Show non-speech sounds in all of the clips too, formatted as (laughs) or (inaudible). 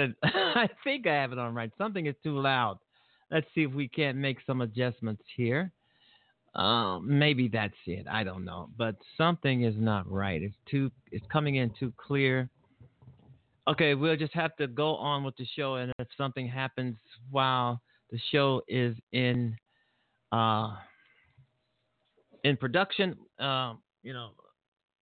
got it. (laughs) I think I have it on right. Something is too loud. Let's see if we can't make some adjustments here. Um, maybe that's it. I don't know, but something is not right. It's too. It's coming in too clear. Okay, we'll just have to go on with the show, and if something happens while the show is in uh, in production, uh, you know,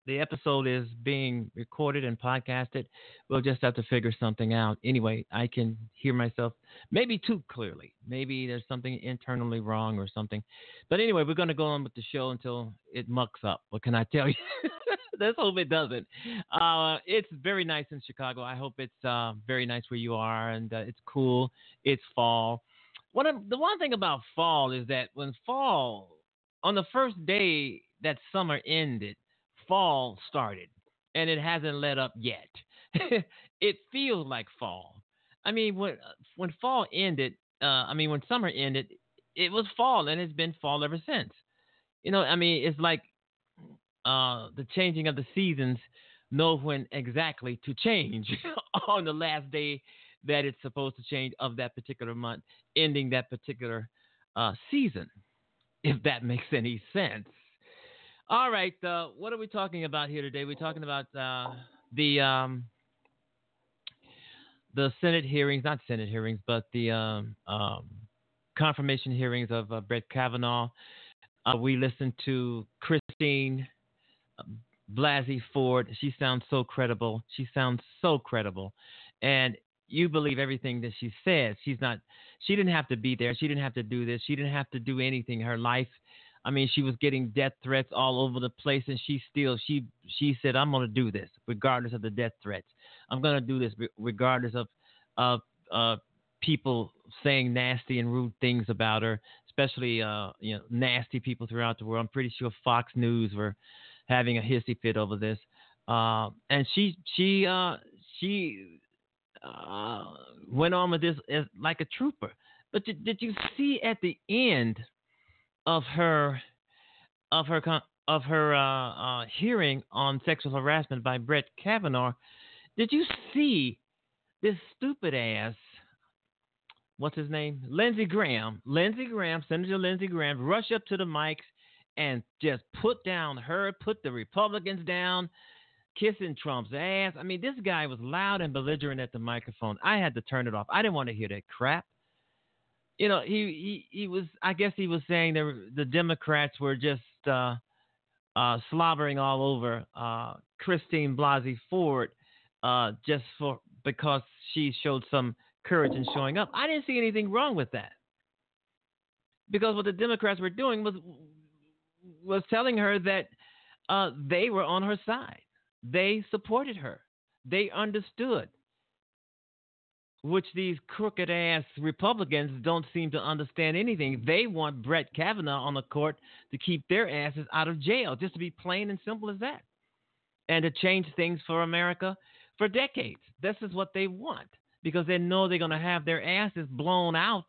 the episode is being recorded and podcasted. We'll just have to figure something out. Anyway, I can hear myself maybe too clearly. Maybe there's something internally wrong or something. But anyway, we're going to go on with the show until it mucks up. What can I tell you? (laughs) Let's hope it doesn't. Uh, it's very nice in Chicago. I hope it's uh, very nice where you are and uh, it's cool. It's fall. One of, the one thing about fall is that when fall, on the first day that summer ended, fall started and it hasn't let up yet. (laughs) it feels like fall. I mean, when when fall ended, uh, I mean when summer ended, it was fall and it's been fall ever since. You know, I mean, it's like uh, the changing of the seasons know when exactly to change (laughs) on the last day that it's supposed to change of that particular month, ending that particular uh, season, if that makes any sense. All right. Uh, what are we talking about here today? We're talking about uh, the um, the Senate hearings, not Senate hearings, but the um, um, confirmation hearings of uh, Brett Kavanaugh. Uh, we listened to Christine Blasey Ford. She sounds so credible. She sounds so credible, and you believe everything that she says. She's not. She didn't have to be there. She didn't have to do this. She didn't have to do anything. Her life I mean, she was getting death threats all over the place, and she still she she said, "I'm to do this regardless of the death threats. I'm to do this regardless of of uh, people saying nasty and rude things about her, especially uh, you know nasty people throughout the world. I'm pretty sure Fox News were having a hissy fit over this, uh, and she she uh, she uh, went on with this as like a trooper. But did, did you see at the end? Of her of her of her uh, uh, hearing on sexual harassment by Brett Kavanaugh, did you see this stupid ass? What's his name? Lindsey Graham. Lindsey Graham, Senator Lindsey Graham, rush up to the mics and just put down her, put the Republicans down, kissing Trump's ass. I mean, this guy was loud and belligerent at the microphone. I had to turn it off. I didn't want to hear that crap you know, he, he, he was, I guess he was saying that the Democrats were just uh, uh, slobbering all over uh, Christine Blasey Ford uh, just for because she showed some courage in showing up. I didn't see anything wrong with that because what the Democrats were doing was was telling her that uh, they were on her side. They supported her. They understood which these crooked ass Republicans don't seem to understand anything. They want Brett Kavanaugh on the court to keep their asses out of jail, just to be plain and simple as that, and to change things for America for decades. This is what they want because they know they're going to have their asses blown out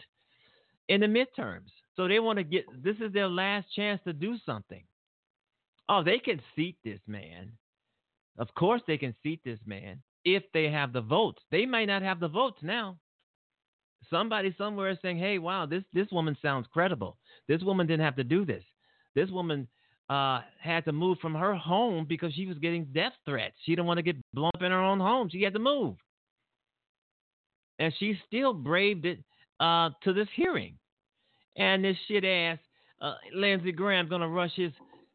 in the midterms. So they want to get this is their last chance to do something. Oh, they can seat this man. Of course, they can seat this man if they have the votes. They might not have the votes now. Somebody somewhere is saying, "Hey, wow, this this woman sounds credible. This woman didn't have to do this. This woman uh, had to move from her home because she was getting death threats. She didn't want to get blown up in her own home. She had to move, and she still braved it uh, to this hearing. And this shit ass uh, Lindsey Graham's gonna rush his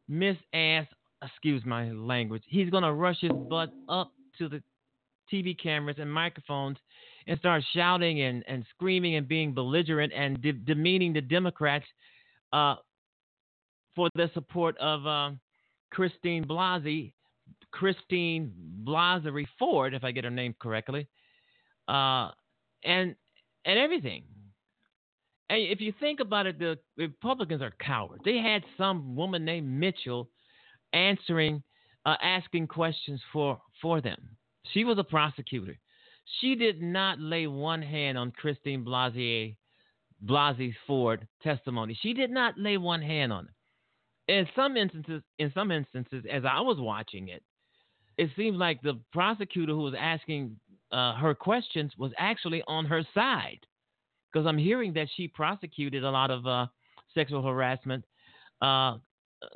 miss ass. Excuse my language. He's gonna rush his butt up to the TV cameras and microphones and start shouting and, and screaming and being belligerent and de- demeaning the Democrats uh, for the support of uh, Christine Blasey, Christine Blasey Ford, if I get her name correctly, uh, and and everything. And if you think about it, the Republicans are cowards. They had some woman named Mitchell answering, uh, asking questions for for them. She was a prosecutor. She did not lay one hand on Christine Blasey, Blasey Ford testimony. She did not lay one hand on it. In some instances, in some instances, as I was watching it, it seems like the prosecutor who was asking uh, her questions was actually on her side because I'm hearing that she prosecuted a lot of uh, sexual harassment, uh,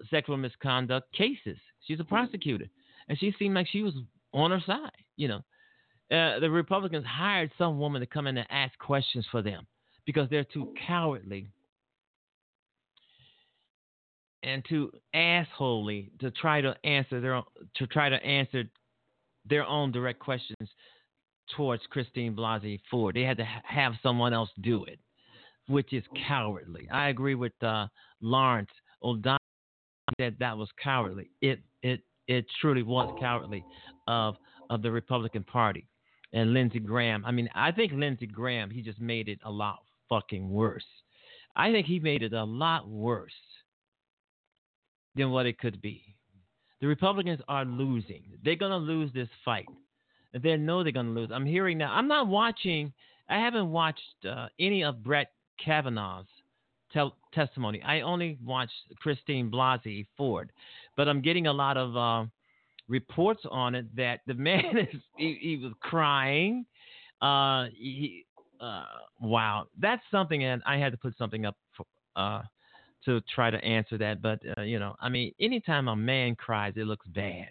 sexual misconduct cases. She's a prosecutor, and she seemed like she was on her side. You know, uh, the Republicans hired some woman to come in and ask questions for them because they're too cowardly and too assholey to try to answer their own, to try to answer their own direct questions towards Christine Blasey Ford. They had to ha- have someone else do it, which is cowardly. I agree with uh, Lawrence O'Donnell that that was cowardly. It it it truly was cowardly of of the Republican Party and Lindsey Graham. I mean, I think Lindsey Graham he just made it a lot fucking worse. I think he made it a lot worse than what it could be. The Republicans are losing. They're to lose this fight. They know they're to lose. I'm hearing now. I'm not watching. I haven't watched uh, any of Brett Kavanaugh's testimony. I only watched Christine Blasey Ford, but I'm getting a lot of uh, reports on it that the man (laughs) is he, he was crying. Uh, he, uh, wow, that's something, and I had to put something up for, uh, to try to answer that. But uh, you know, I mean, anytime a man cries, it looks bad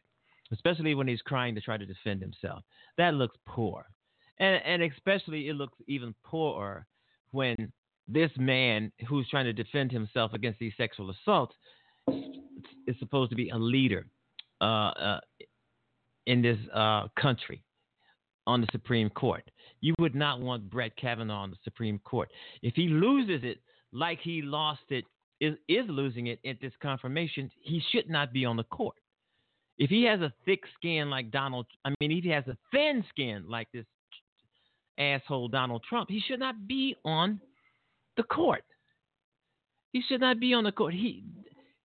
especially when he's crying to try to defend himself. That looks poor. And, and especially it looks even poorer when this man who's trying to defend himself against these sexual assaults is supposed to be a leader uh, uh, in this uh, country on the Supreme Court. You would not want Brett Kavanaugh on the Supreme Court. If he loses it like he lost it, is, is losing it at this confirmation, he should not be on the court. If he has a thick skin like Donald, I mean, if he has a thin skin like this asshole Donald Trump, he should not be on the court. He should not be on the court. He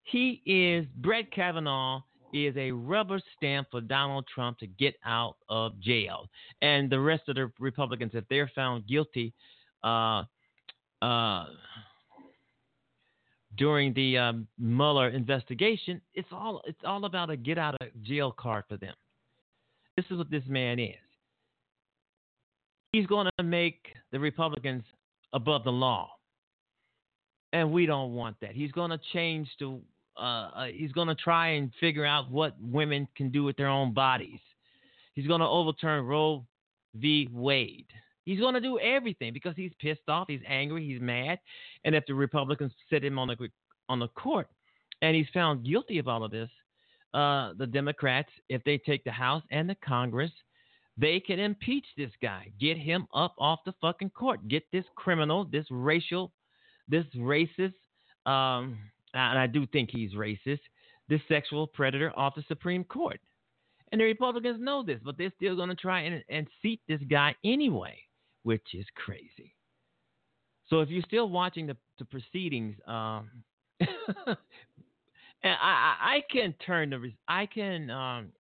he is Brett Kavanaugh is a rubber stamp for Donald Trump to get out of jail, and the rest of the Republicans, if they're found guilty, uh, uh, during the um, Mueller investigation, it's all it's all about a get out of jail card for them. This is what this man is. He's going to make the Republicans above the law, and we don't want that. He's going to change to. Uh, uh, he's going to try and figure out what women can do with their own bodies. He's going to overturn Roe v. Wade. He's going to do everything because he's pissed off, he's angry, he's mad, and if the Republicans sit him on the on the court and he's found guilty of all of this, uh, the Democrats, if they take the House and the Congress, they can impeach this guy, get him up off the fucking court, get this criminal, this racial, this racist, um, and I do think he's racist, this sexual predator off the Supreme Court. And the Republicans know this, but they're still going to try and, and seat this guy anyway which is crazy. So if you're still watching the, the proceedings, um, (laughs) and I, I can turn the I can um,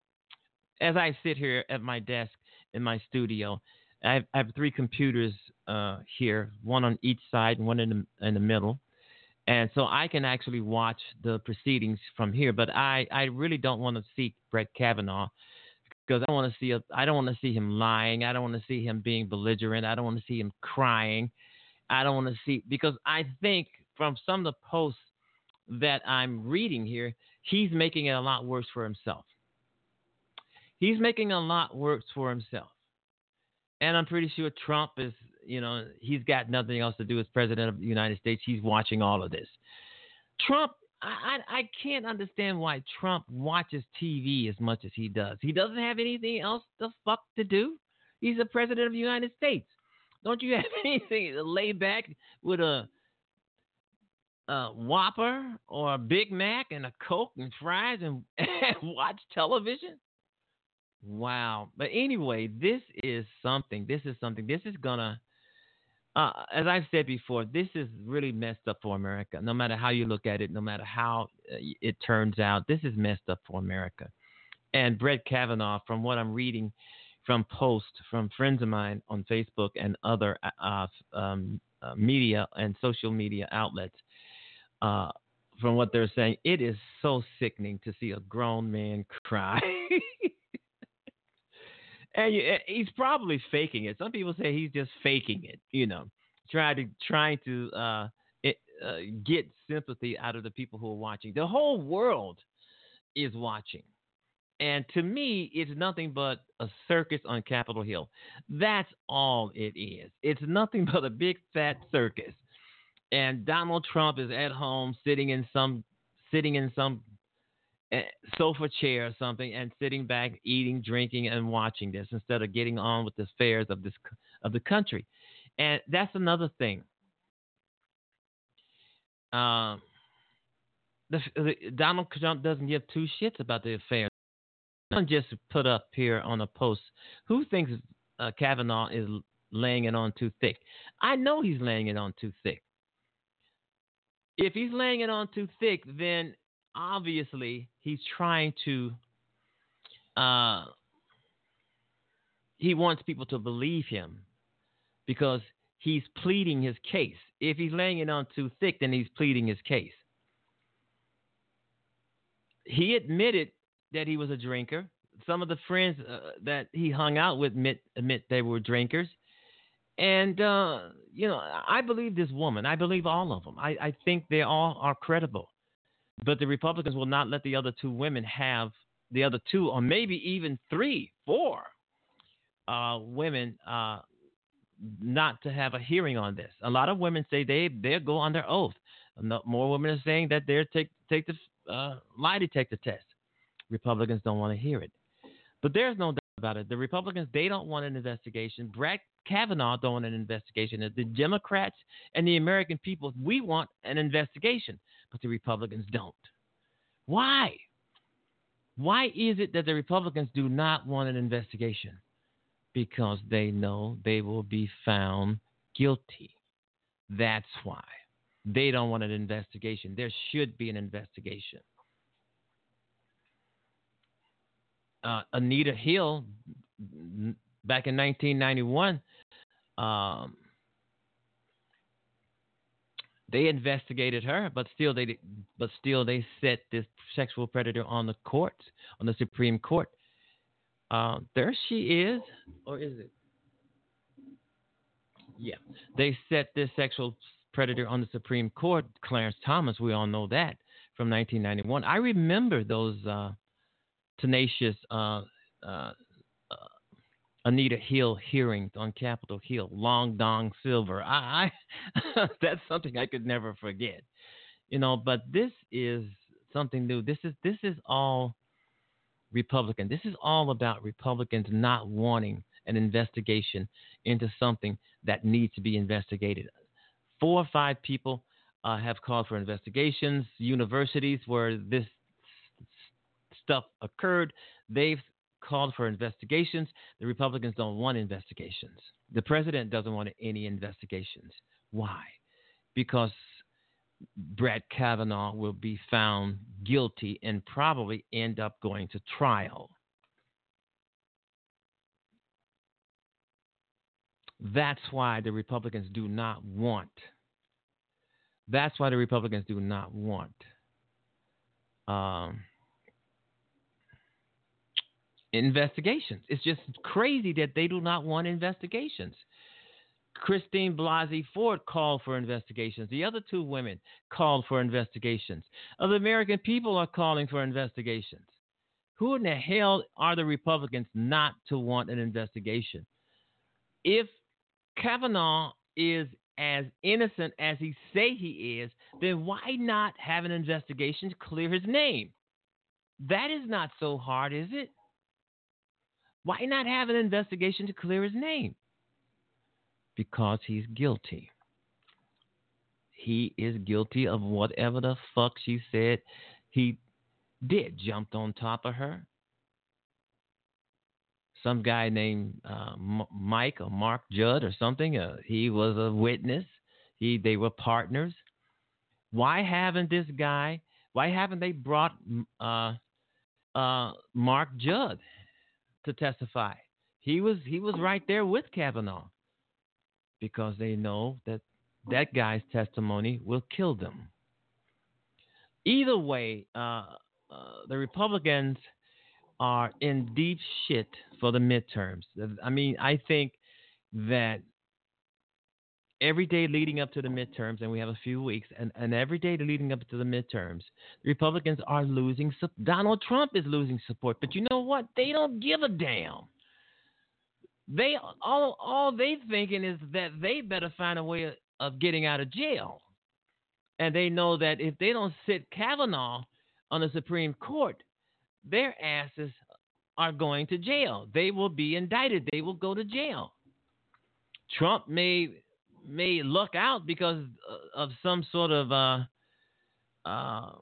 as I sit here at my desk in my studio, I have, I have three computers uh, here, one on each side and one in the in the middle, and so I can actually watch the proceedings from here. But I I really don't want to see Brett Kavanaugh because I don't want to see a, I don't want to see him lying. I don't want to see him being belligerent. I don't want to see him crying. I don't want to see because I think from some of the posts that I'm reading here, he's making it a lot worse for himself. He's making a lot worse for himself. And I'm pretty sure Trump is, you know, he's got nothing else to do as president of the United States. He's watching all of this. Trump I, I can't understand why Trump watches TV as much as he does. He doesn't have anything else the fuck to do. He's the president of the United States. Don't you (laughs) have anything to lay back with a, a Whopper or a Big Mac and a Coke and fries and, and (laughs) watch television? Wow. But anyway, this is something. This is something. This is gonna uh, as I've said before, this is really messed up for America. No matter how you look at it, no matter how uh, it turns out, this is messed up for America. And Brett Kavanaugh, from what I'm reading from posts from friends of mine on Facebook and other uh, um, uh, media and social media outlets, uh, from what they're saying, it is so sickening to see a grown man (laughs) cry. And he's probably faking it. Some people say he's just faking it. You know, trying to trying to uh, it, uh, get sympathy out of the people who are watching. The whole world is watching. And to me, it's nothing but a circus on Capitol Hill. That's all it is. It's nothing (laughs) but a big fat circus. And Donald Trump is at home sitting in some sitting in some sofa chair or something and sitting back eating, drinking and watching this instead of getting on with the affairs of this of the country. And that's another thing. Um, the, the, Donald Trump doesn't give two shits about the affairs. Someone just put up here on a post who thinks uh, Kavanaugh is laying it on too thick. I know he's laying it on too thick. If he's laying it on too thick, then obviously he's trying to. Uh, he wants people to believe him because he's pleading his case. If he's laying it on too thick, then he's pleading his case he admitted that he was a drinker. Some of the friends uh, that he hung out with admit, admit they were drinkers. And, uh, you know, I believe this woman. I believe all of them. I, I think they all are credible. But the Republicans will not let the other two women have the other two, or maybe even three, four uh, women uh, not to have a hearing on this. A lot of women say they they go on their oath. More women are saying that they're take take the uh, lie detector test. Republicans don't want to hear it. But there's no doubt about it. The Republicans, they don't want an investigation. Brett Kavanaugh don't want an investigation. The Democrats and the American people, we want an investigation, but the Republicans don't. Why? Why is it that the Republicans do not want an investigation? Because they know they will be found guilty. That's why. They don't want an investigation. There should be an investigation. Uh, Anita Hill, back in 1991, um, they investigated her, but still they but still they set this sexual predator on the court, on the Supreme Court. Uh, there she is, or is it? Yeah, they set this sexual predator on the Supreme Court, Clarence Thomas. We all know that from 1991. I remember those uh, tenacious uh, uh, Anita Hill hearings on Capitol Hill, Long Dong Silver. I, I (laughs) that's something I could never forget. You know, but this is something new. This is this is all Republican. This is all about Republicans not wanting an investigation into something that needs to be investigated four or five people uh, have called for investigations. Universities where this stuff occurred, they've called for investigations. The Republicans don't want investigations. The president doesn't want any investigations. Why? Because Brett Kavanaugh will be found guilty and probably end up going to trial. That's why the Republicans do not want. That's why the Republicans do not want um, investigations. It's just crazy that they do not want investigations. Christine Blasey Ford called for investigations. The other two women called for investigations. The American people are calling for investigations. Who in the hell are the Republicans not to want an investigation? If Kavanaugh is as innocent as he say he is, then why not have an investigation to clear his name? That is not so hard, is it? Why not have an investigation to clear his name? Because he's guilty. He is guilty of whatever the fuck she said he did. Jumped on top of her, some guy named uh, M- Mike or Mark Judd or something. Uh, he was a witness. He they were partners. Why haven't this guy? Why haven't they brought uh, uh, Mark Judd to testify? He was he was right there with Kavanaugh because they know that that guy's testimony will kill them. Either way, uh, uh, the Republicans are in deep shit for the midterms. I mean, I think that every day leading up to the midterms, and we have a few weeks, and, and every day leading up to the midterms, Republicans are losing. Donald Trump is losing support, but you know what? They don't give a damn. They all all they thinking is that they better find a way of, of getting out of jail, and they know that if they don't sit Kavanaugh on the Supreme Court, their asses are going to jail. They will be indicted. They will go to jail. Trump may may luck out because of some sort of uh, uh,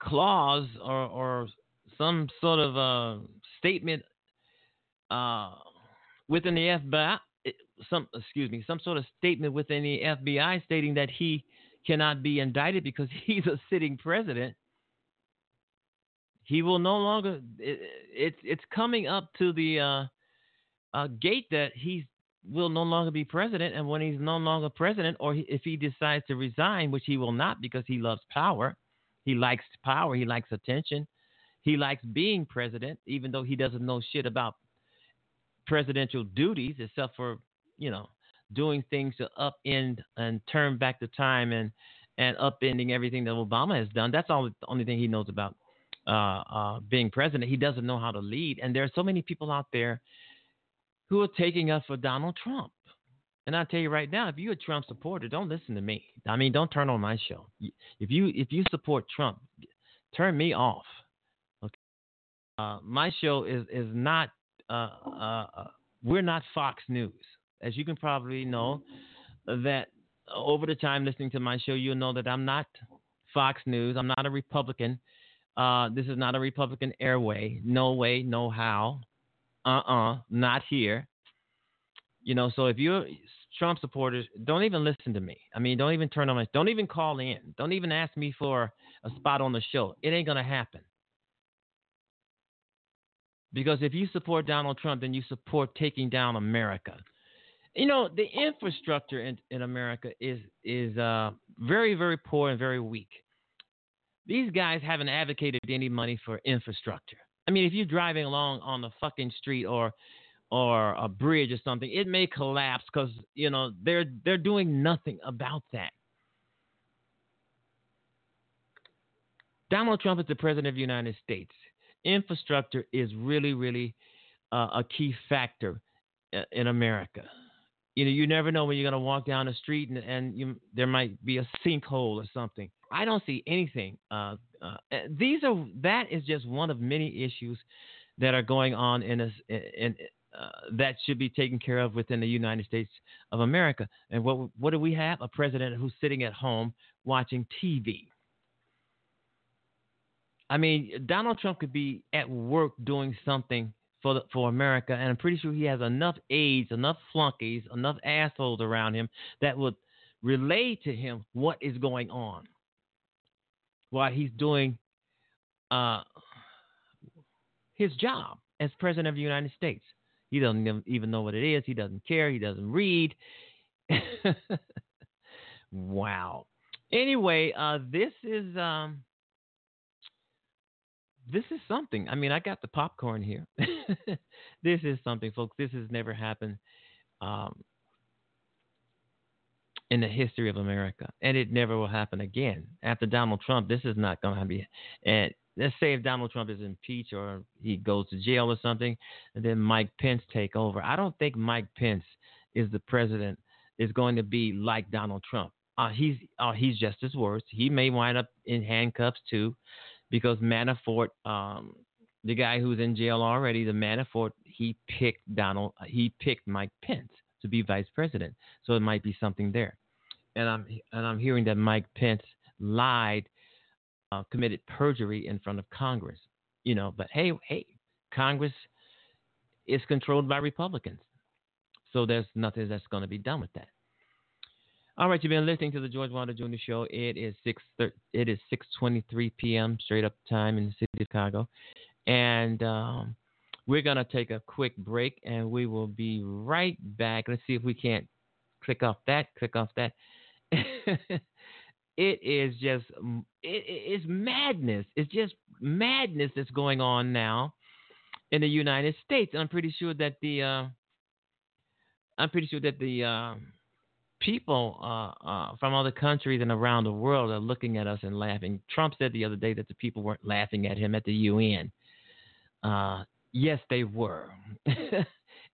clause or, or some sort of uh, statement uh, within the FBI. Some excuse me, some sort of statement within the FBI stating that he cannot be indicted because (laughs) he's a sitting president he will no longer. It, it's it's coming up to the uh, uh, gate that he will no longer be president, and when he's no longer president, or he, if he decides to resign, which he will not because he loves power, he likes power, he likes attention, he likes being president, even though he doesn't know shit about presidential duties except for you know doing things to upend and turn back the time and and upending everything that Obama has done. That's all the only thing he knows about uh, uh, being president. He doesn't know how to lead. And there are so many people out there who are taking us for Donald Trump. And I tell you right now, if you're a Trump supporter, don't listen to me. I mean, don't turn on my show. If you if you support Trump, turn me off. Okay. Uh, my show is is not. Uh, uh, uh we're not Fox News, as you can probably know. That over the time listening to my show, you'll know that I'm not Fox News. I'm not a Republican. Uh, this is not a Republican airway. No way, no how. Uh uh not here. You know, so if you're Trump supporters, don't even listen to me. I mean, don't even turn on my, don't even call in. Don't even ask me for a spot on the show. It ain't going to happen. Because if you support Donald Trump, then you support taking down America. You know, the infrastructure in, in America is is uh, very, very poor and very weak. These guys haven't advocated any money for infrastructure. I mean, if you're driving along on the fucking street or or a bridge or something, it may collapse because you know they're they're doing nothing about that. Donald Trump is the president of the United States. Infrastructure is really, really uh, a key factor uh, in America. You know, you never know when you're going to walk down the street and, and you, there might be a sinkhole or something. I don't see anything. Uh, uh, eh, these are that is just one of many issues that are going on in us in, uh, that should be taken care of within the United States of America. And what what do we have? A president who's sitting at home watching TV. I mean, Donald Trump could be at work doing something for the, for America, and I'm pretty sure he has enough aides, enough flunkies, enough assholes around him that would relay to him what is going on while he's doing uh, his job as president of the United States. He doesn't even know what it is. He doesn't care. He doesn't read. (laughs) wow. Anyway, uh, this is um, this is something. I mean, I got the popcorn here. (laughs) this is something, folks. This has never happened. Um, in the history of America, and it never will happen again. After Donald Trump, this is not going to be. And let's say if Donald Trump is impeached or he goes to jail or something, and then Mike Pence take over. I don't think Mike Pence is the president is going to be like Donald Trump. Uh, he's uh, he's just as worse. He may wind up in handcuffs too, because Manafort, um, the guy who's in jail already, the Manafort, he picked Donald, he picked Mike Pence to be vice president. So it might be something there and I'm and I'm hearing that Mike Pence lied, uh, committed perjury in front of Congress. You know, but hey, hey, Congress is controlled by Republicans, so there's nothing that's going to be done with that. All right, you've been listening to the George Wilder Jr. Show. It is six. It is six twenty-three p.m. straight up time in the city of Chicago, and um, we're gonna take a quick break, and we will be right back. Let's see if we can't click off that, click off that. (laughs) it is just it, it's madness. It's just madness that's going on now in the United States. I'm pretty sure that the uh, I'm pretty sure that the uh, people uh, uh, from other countries and around the world are looking at us and laughing. Trump said the other day that the people weren't laughing at him at the UN. Uh, yes, they were, (laughs) and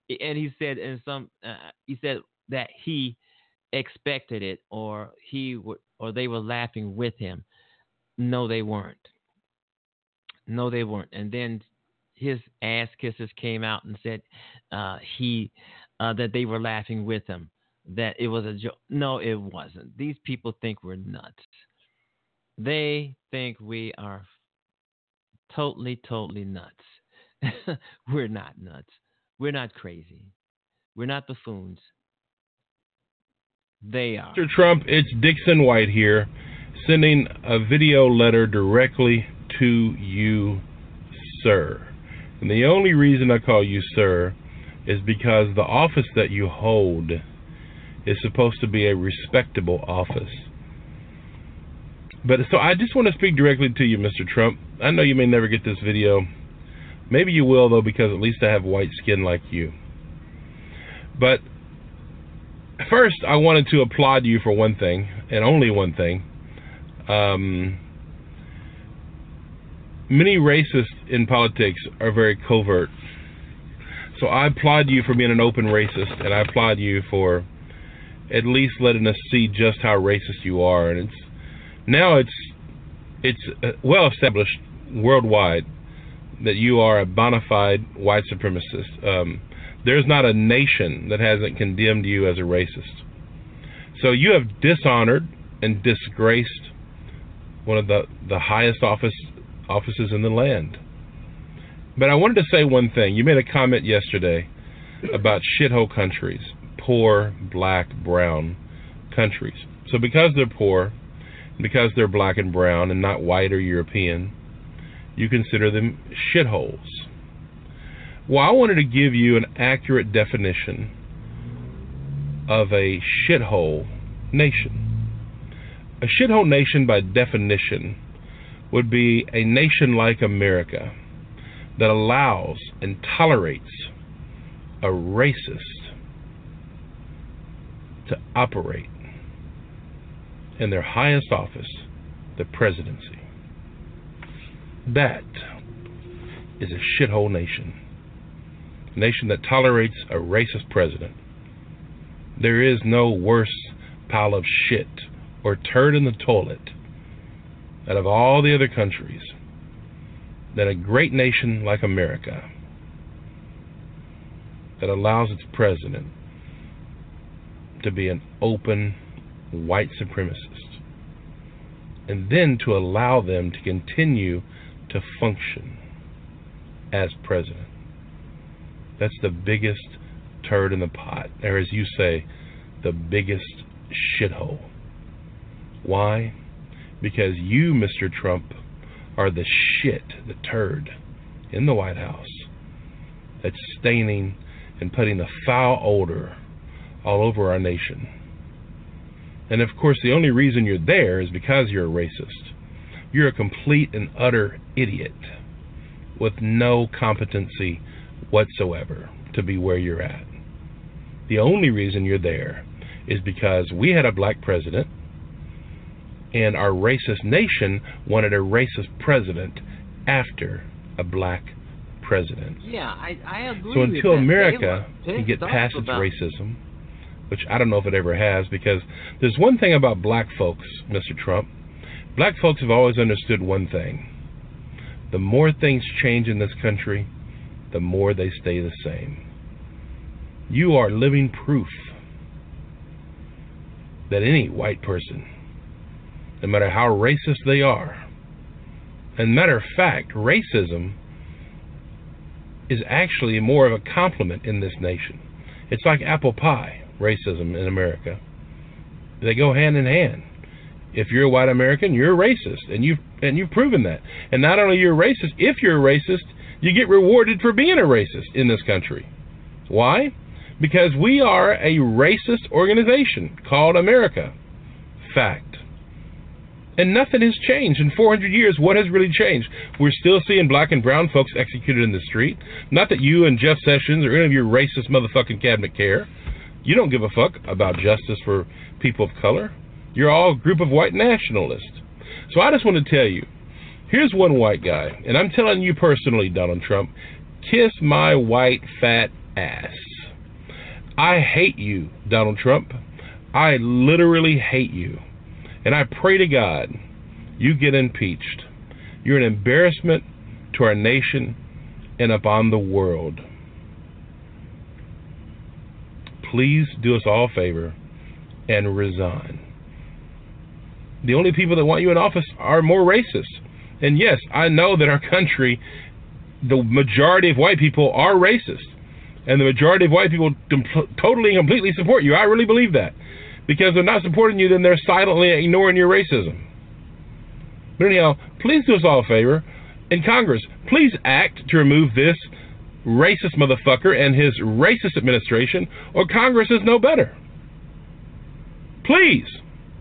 he said in some uh, he said that he expected it or he w- or they were laughing with him. No, they weren't. No, they weren't. And then his ass kissers came out and said uh, he uh, that they were laughing with him, that it was a joke. No, it wasn't. These people think we're nuts. They think we are totally, totally nuts. (laughs) we're not nuts. We're not crazy. We're not buffoons. They are. Mr. Trump, it's Dixon White here, sending a video letter directly to you, sir. And the only reason I call you sir is because the office that you hold is supposed to be a respectable office. But so I just want to speak directly to you, Mr. Trump. I know you may never get this video. Maybe you will, though, because at least I have white skin like you. But first, I wanted to applaud you for one thing, and only one thing. Um, many racists in politics are very covert. So I applaud you for being an open racist, and I applaud you for at least letting us see just how racist you are. And it's now it's it's uh, well established worldwide that you are a bona fide white supremacist. Um, there's not a nation that hasn't condemned you as a racist. So you have dishonored and disgraced one of the, the highest office offices in the land. But I wanted to say one thing. You made a comment yesterday about shithole countries, poor, black, brown countries. So because they're poor, because they're black and brown and not white or European, you consider them shitholes. Well, I wanted to give you an accurate definition of a shithole nation. A shithole nation, by definition, would be a nation like America that allows and tolerates a racist to operate in their highest office, the presidency. That is a shithole nation. Nation that tolerates a racist president. There is no worse pile of shit or turd in the toilet out of all the other countries than a great nation like America that allows its president to be an open white supremacist and then to allow them to continue to function as president. That's the biggest turd in the pot, or as you say, the biggest shithole. Why? Because you, Mr. Trump, are the shit, the turd in the White House that's staining and putting a foul odor all over our nation. And of course, the only reason you're there is because you're a racist. You're a complete and utter idiot with no competency whatsoever to be where you're at. The only reason you're there is because we had a black president and our racist nation wanted a racist president after a black president. Yeah, I, I agree. So until America can get past its racism, which I don't know if it ever has, because there's one thing about black folks, Mr. Trump. Black folks have always understood one thing. The more things change in this country, the more they stay the same. You are living proof that any white person, no matter how racist they are, and matter of fact, racism is actually more of a compliment in this nation. It's like apple pie, racism in America. They go hand in hand. If you're a white American, you're racist, and you've and you've proven that. And not only you're racist, if you're a racist, you get rewarded for being a racist in this country. Why? Because we are a racist organization called America. Fact. And nothing has changed. In 400 years, what has really changed? We're still seeing black and brown folks executed in the street. Not that you and Jeff Sessions or any of your racist motherfucking cabinet care. You don't give a fuck about justice for people of color. You're all a group of white nationalists. So I just want to tell you here's one white guy, and I'm telling you personally, Donald Trump, kiss my white fat ass. I hate you, Donald Trump. I literally hate you. And I pray to God you get impeached. You're an embarrassment to our nation and upon the world. Please do us all a favor and resign. The only people that want you in office are more racist. And yes, I know that our country, the majority of white people are racist. And the majority of white people totally and completely support you. I really believe that because they're not supporting you, then they're silently ignoring your racism. But anyhow, please do us all a favor. In Congress, please act to remove this racist motherfucker and his racist administration, or Congress is no better. Please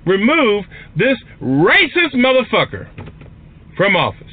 remove this racist motherfucker from office.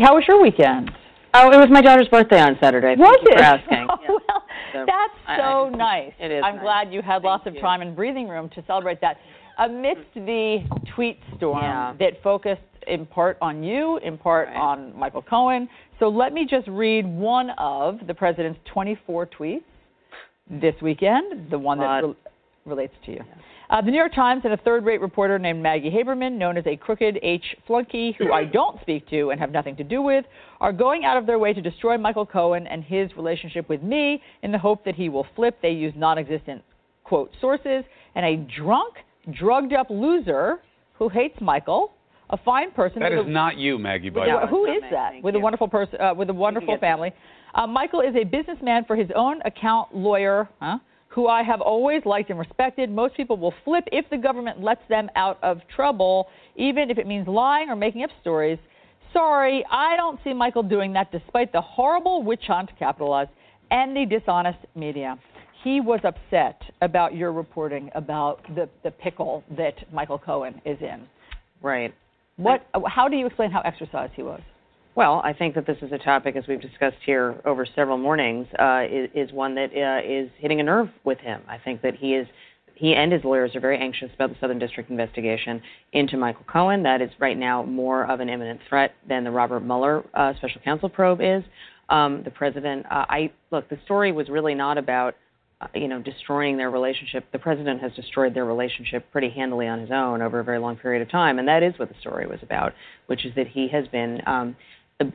How was your weekend? Oh, it was my daughter's birthday on Saturday. Was Thank you it? for asking. (laughs) Oh, Yeah. well, So, that's so I- nice. it is I'm nice. glad you had lots of you. time and breathing room to celebrate that. Amidst the tweet storm Yeah. that focused in part on you, in part Right. on Michael Cohen. So let me just read one of the president's 24 tweets this weekend, the one that rel- relates to you. Uh, the New York Times and a third-rate reporter named Maggie Haberman, known as a crooked H flunky, who I (laughs) don't speak to and have nothing to do with, are going out of their way to destroy Michael Cohen and his relationship with me in the hope that he will flip. They use non-existent quote sources and a drunk, drugged-up loser who hates Michael, a fine person. That with is a- not you, Maggie. By with the way. who Not is me, that? thank With a wonderful person, uh, with a wonderful family. Uh, Michael is a businessman for his own account lawyer, huh, who I have always liked and respected. Most people will flip if the government lets them out of trouble, even if it means lying or making up stories. Sorry, I don't see Michael doing that, despite the horrible witch hunt, capitalized, and the dishonest media. He was upset about your reporting about the, the pickle that Michael Cohen is in. Right. What? How do you explain how exercised he was? Well, I think that this is a topic, as we've discussed here over several mornings, uh, is, is one that uh, is hitting a nerve with him. I think that he is, he and his lawyers are very anxious about the Southern District investigation into Michael Cohen. That is right now more of an imminent threat than the Robert Mueller uh, special counsel probe is. Um, the president, uh, I look, the story was really not about uh, you know, destroying their relationship. The president has destroyed their relationship pretty handily on his own over a very long period of time, and that is what the story was about, which is that he has been. Um,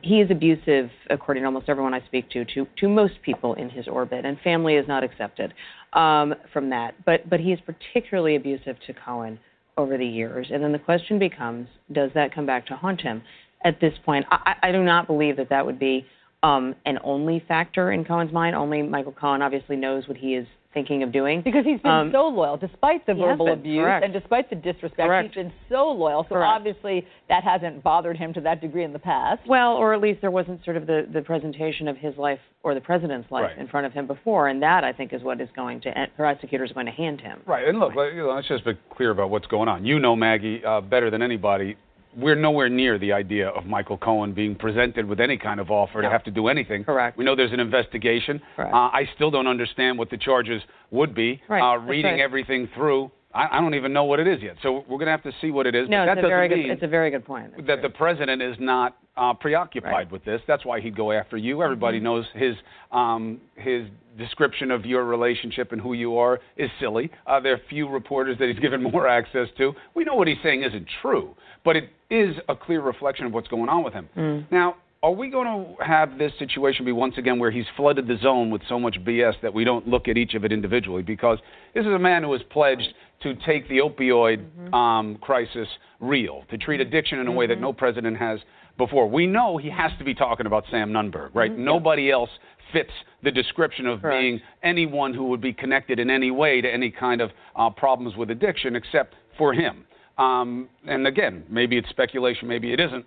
he is abusive, according to almost everyone I speak to, to to most people in his orbit, and family is not accepted um, from that. But but he is particularly abusive to Cohen over the years, and then the question becomes, does that come back to haunt him? At this point, I, I do not believe that that would be um, an only factor in Cohen's mind. Only Michael Cohen obviously knows what he is thinking of doing. Because he's been Um, so loyal, despite the verbal been, abuse correct. and despite the disrespect. Correct. He's been so loyal. So Correct. obviously that hasn't bothered him to that degree in the past. Well, or at least there wasn't sort of the, the presentation of his life or the president's life Right. in front of him before, and that I think is what is going to end prosecutors are going to hand him. Right, and look, right. let's just be clear about what's going on. You know, Maggie, uh, better than anybody. We're nowhere near the idea of Michael Cohen being presented with any kind of offer to have to do anything. Correct. We know there's an investigation. Correct. Uh, I still don't understand what the charges would be. Right, Uh, reading right. everything through, I, I don't even know what it is yet. So we're going to have to see what it is. No, it's a very good. It's a very good point. That's that the president is not uh, preoccupied Right. with this. That's why he'd go after you. Everybody Mm-hmm. knows his um, his description of your relationship and who you are is silly. Uh, there are few reporters that he's given (laughs) more access to. We know what he's saying isn't true, but it is a clear reflection of what's going on with him. Mm. Now, are we going to have this situation be once again where he's flooded the zone with so much BS that we don't look at each of it individually? Because this is a man who has pledged to take the opioid Mm-hmm. um, crisis real, to treat addiction in a way that no president has before. We know he has to be talking about Sam Nunberg, right? Nobody else fits the description of Mm-hmm. Correct. being anyone who would be connected in any way to any kind of uh, problems with addiction except for him. Um, and again, maybe it's speculation, maybe it isn't,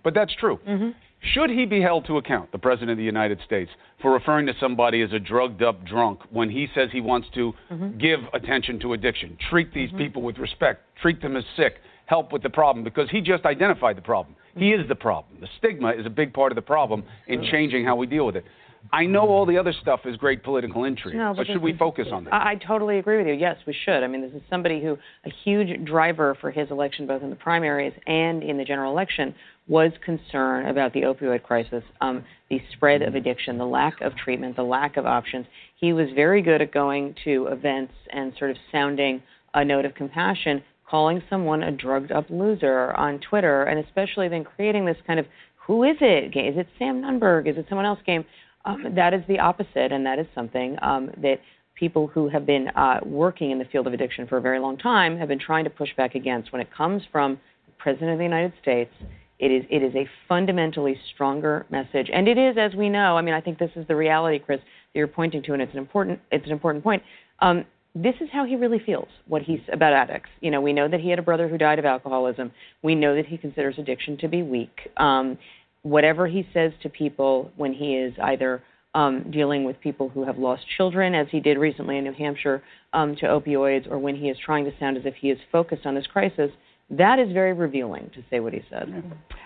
(clears throat) but that's true. Mm-hmm. Should he be held to account, the President of the United States, for referring to somebody as a drugged up drunk when he says he wants to Mm-hmm. give attention to addiction, treat these people with respect, treat them as sick, help with the problem? Because he just identified the problem. He is the problem. The stigma is a big part of the problem in changing how we deal with it. I know all the other stuff is great political intrigue, No, but but should we focus on that? I, I totally agree with you. Yes, we should. I mean, this is somebody who a huge driver for his election, both in the primaries and in the general election, was concern about the opioid crisis, um, the spread of addiction, the lack of treatment, the lack of options. He was very good at going to events and sort of sounding a note of compassion, calling someone a drugged up loser on Twitter, and especially then creating this kind of who is it? Is it Sam Nunberg? Is it someone else game? Um, that is the opposite, and that is something um, that people who have been uh, working in the field of addiction for a very long time have been trying to push back against. When it comes from the President of the United States, it is it is a fundamentally stronger message, and it is, as we know. I mean, I think this is the reality, Chris, that you're pointing to, and it's an important it's an important point. Um, this is how he really feels what he's about addicts. You know, we know that he had a brother who died of alcoholism. We know that he considers addiction to be weak. Um, whatever he says to people when he is either um, dealing with people who have lost children, as he did recently in New Hampshire, um, to opioids, or when he is trying to sound as if he is focused on this crisis, that is very revealing to say what he said.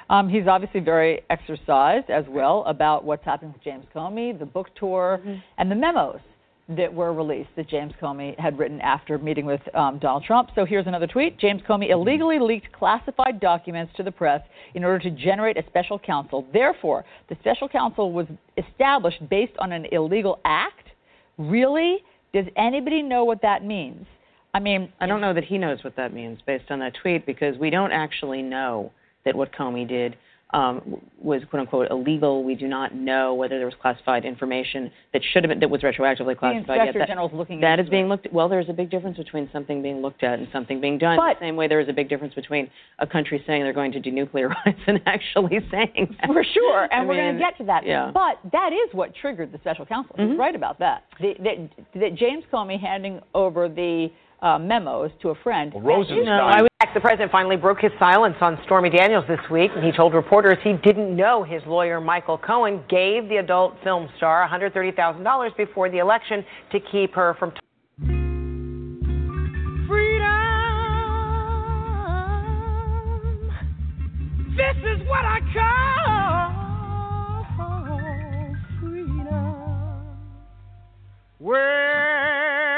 Um, he's obviously very exercised as well about what's happening with James Comey, the book tour, Mm-hmm. and the memos that were released that James Comey had written after meeting with um, Donald Trump. So here's another tweet. James Comey illegally leaked classified documents to the press in order to generate a special counsel. Therefore, the special counsel was established based on an illegal act. Really? Does anybody know what that means? I mean, I don't know that he knows what that means based on that tweet because we don't actually know that what Comey did um, was quote unquote illegal. We do not know whether there was classified information that should have been that was retroactively classified. the inspector That- general's looking that is being looked at. Well, there's a big difference between something being looked at and something being done. But- the same way there is a big difference between a country saying they're going to denuclearize (laughs) and actually saying that. For sure, and I we're going to get to that. Yeah. But that is what triggered the special counsel. He's right about that. The, that. That James Comey handing over the uh, memos to a friend. Well, that is- Rosenstein. I would the president finally broke his silence on Stormy Daniels this week, and he told reporters he didn't know his lawyer Michael Cohen gave the adult film star $130,000 before the election to keep her from. freedom. This is what I call freedom. Well,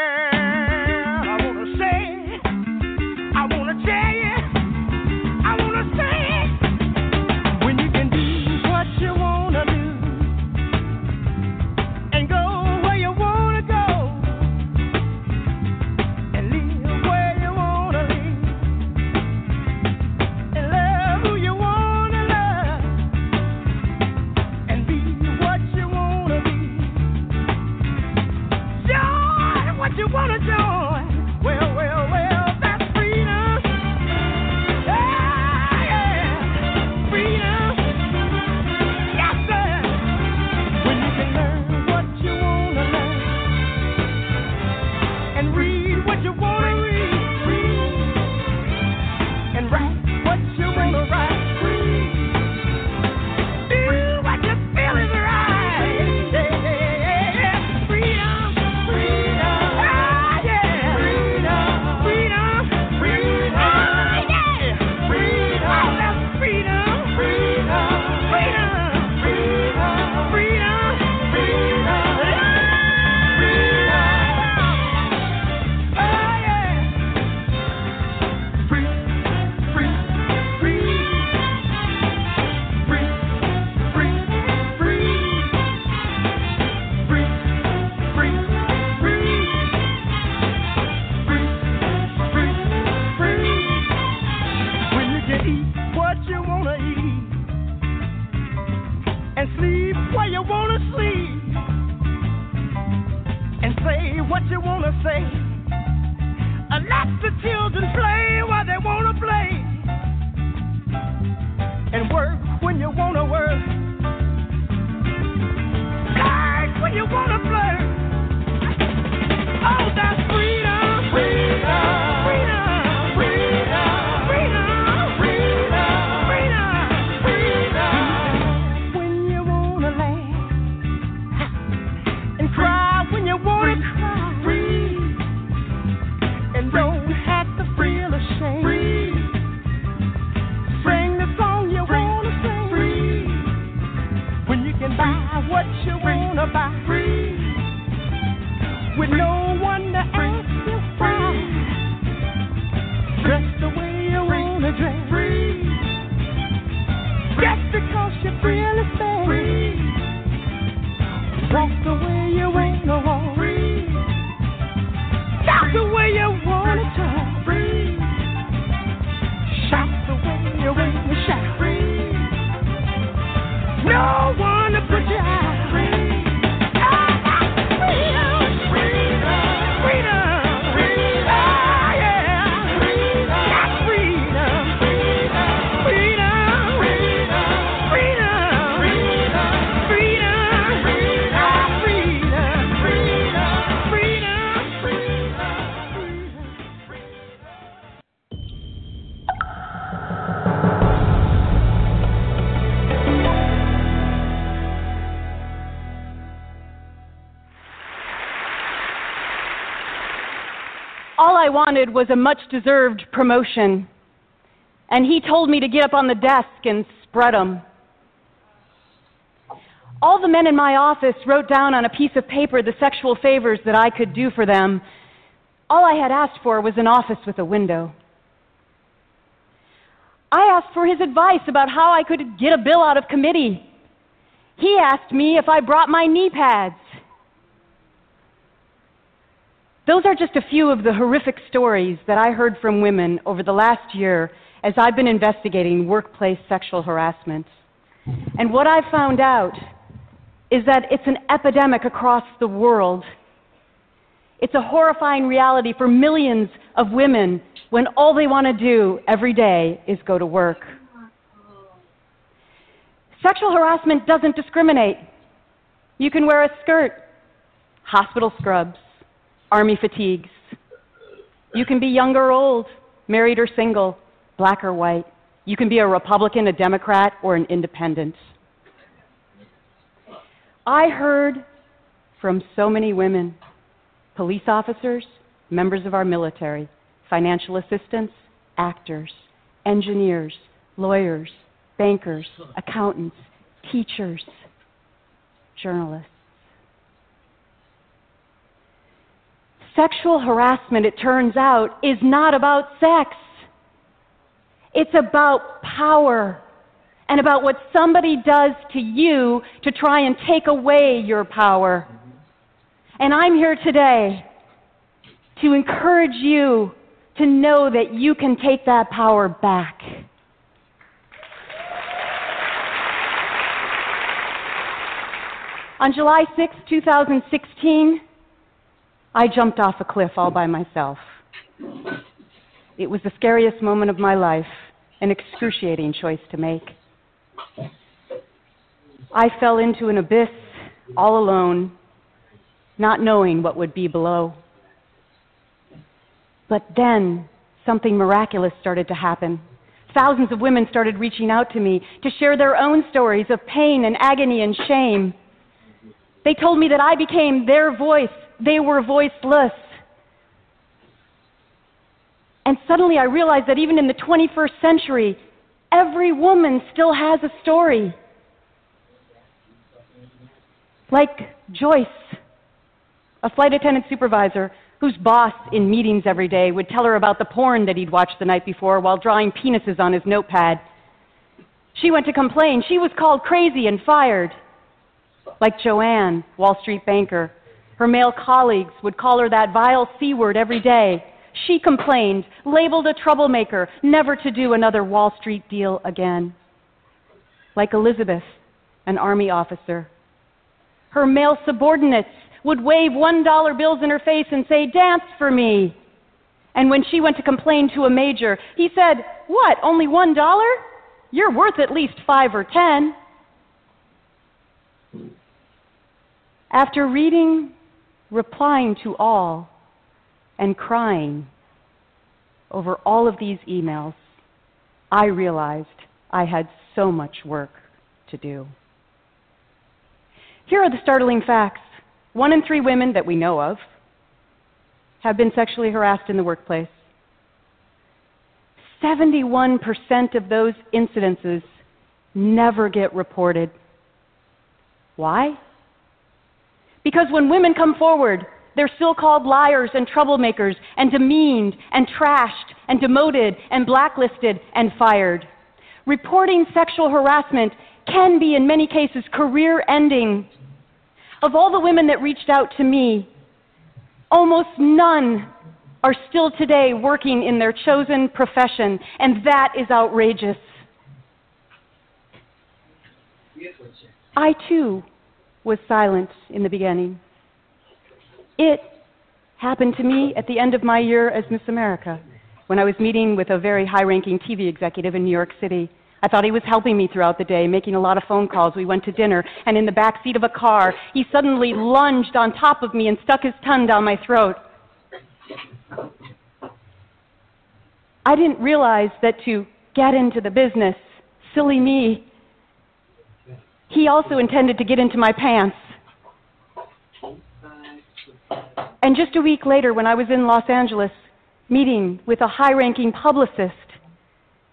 I wanted was a much deserved promotion. And he told me to get up on the desk and spread 'em. All the men in my office wrote down on a piece of paper the sexual favors that I could do for them. All I had asked for was an office with a window. I asked for his advice about how I could get a bill out of committee. He asked me if I brought my knee pads. Those are just a few of the horrific stories that I heard from women over the last year as I've been investigating workplace sexual harassment. And what I've found out is that it's an epidemic across the world. It's a horrifying reality for millions of women when all they want to do every day is go to work. Sexual harassment doesn't discriminate. You can wear a skirt, hospital scrubs, army fatigues. You can be young or old, married or single, black or white. You can be a Republican, a Democrat, or an independent. I heard from so many women police officers, members of our military, financial assistants, actors, engineers, lawyers, bankers, accountants, teachers, journalists. Sexual harassment, it turns out, is not about sex. It's about power and about what somebody does to you to try and take away your power. And I'm here today to encourage you to know that you can take that power back. On July 6, 2016, I jumped off a cliff all by myself. It was the scariest moment of my life, an excruciating choice to make. I fell into an abyss all alone, not knowing what would be below. But then something miraculous started to happen. Thousands of women started reaching out to me to share their own stories of pain and agony and shame. They told me that I became their voice. They were voiceless. And suddenly I realized that even in the 21st century, every woman still has a story. Like Joyce, a flight attendant supervisor whose boss in meetings every day would tell her about the porn that he'd watched the night before while drawing penises on his notepad. She went to complain. She was called crazy and fired. Like Joanne, Wall Street banker, her male colleagues would call her that vile C word every day. She complained, labeled a troublemaker, never to do another Wall Street deal again. Like Elizabeth, an Army officer. Her male subordinates would wave $1 bills in her face and say, Dance for me. And when she went to complain to a major, he said, What, only $1? You're worth at least 5 or 10. After reading, replying to all, and crying over all of these emails, I realized I had so much work to do. Here are the startling facts. One in three women that we know of have been sexually harassed in the workplace. 71% of those incidences never get reported. Why? Because when women come forward, they're still called liars and troublemakers and demeaned and trashed and demoted and blacklisted and fired. Reporting sexual harassment can be, in many cases, career ending. Of all the women that reached out to me, almost none are still today working in their chosen profession, and that is outrageous. I too was silent in the beginning. It happened to me at the end of my year as Miss America when I was meeting with a very high ranking TV executive in New York City. I thought he was helping me throughout the day, making a lot of phone calls. We went to dinner, and in the back seat of a car, he suddenly lunged on top of me and stuck his tongue down my throat. I didn't realize that to get into the business, silly me, he also intended to get into my pants. And just a week later, when I was in Los Angeles meeting with a high ranking publicist,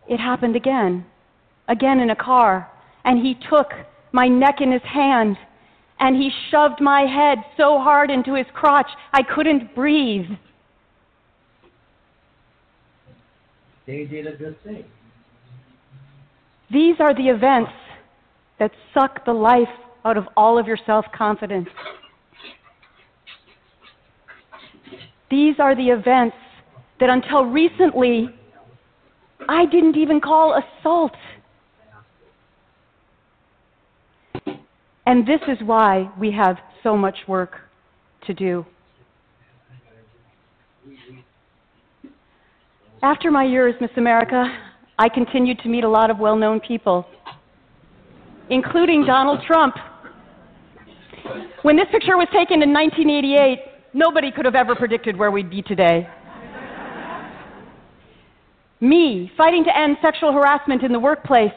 it happened again. again in a car, and he took my neck in his hand and he shoved my head so hard into his crotch I couldn't breathe. They did a good thing. These are the events that suck the life out of all of your self confidence. These are the events that until recently I didn't even call assault. And this is why we have so much work to do. After my year as Miss America, I continued to meet a lot of well known people, including Donald Trump. When this picture was taken in 1988, nobody could have ever predicted where we'd be today. Me, fighting to end sexual harassment in the workplace.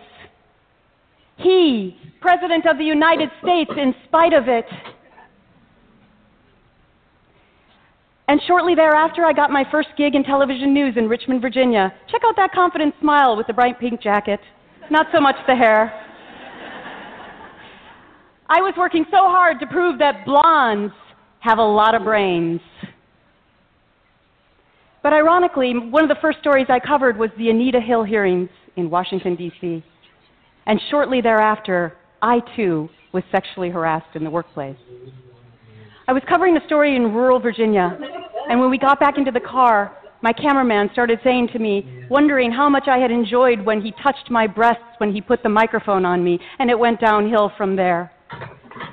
He, President of the United States, in spite of it. And shortly thereafter, I got my first gig in television news in Richmond, Virginia. Check out that confident smile with the bright pink jacket. Not so much the hair. I was working so hard to prove that blondes have a lot of brains. But ironically, one of the first stories I covered was the Anita Hill hearings in Washington, D.C. And shortly thereafter, I too was sexually harassed in the workplace. I was covering a story in rural Virginia, and when we got back into the car, my cameraman started saying to me, wondering how much I had enjoyed when he touched my breasts when he put the microphone on me, and it went downhill from there.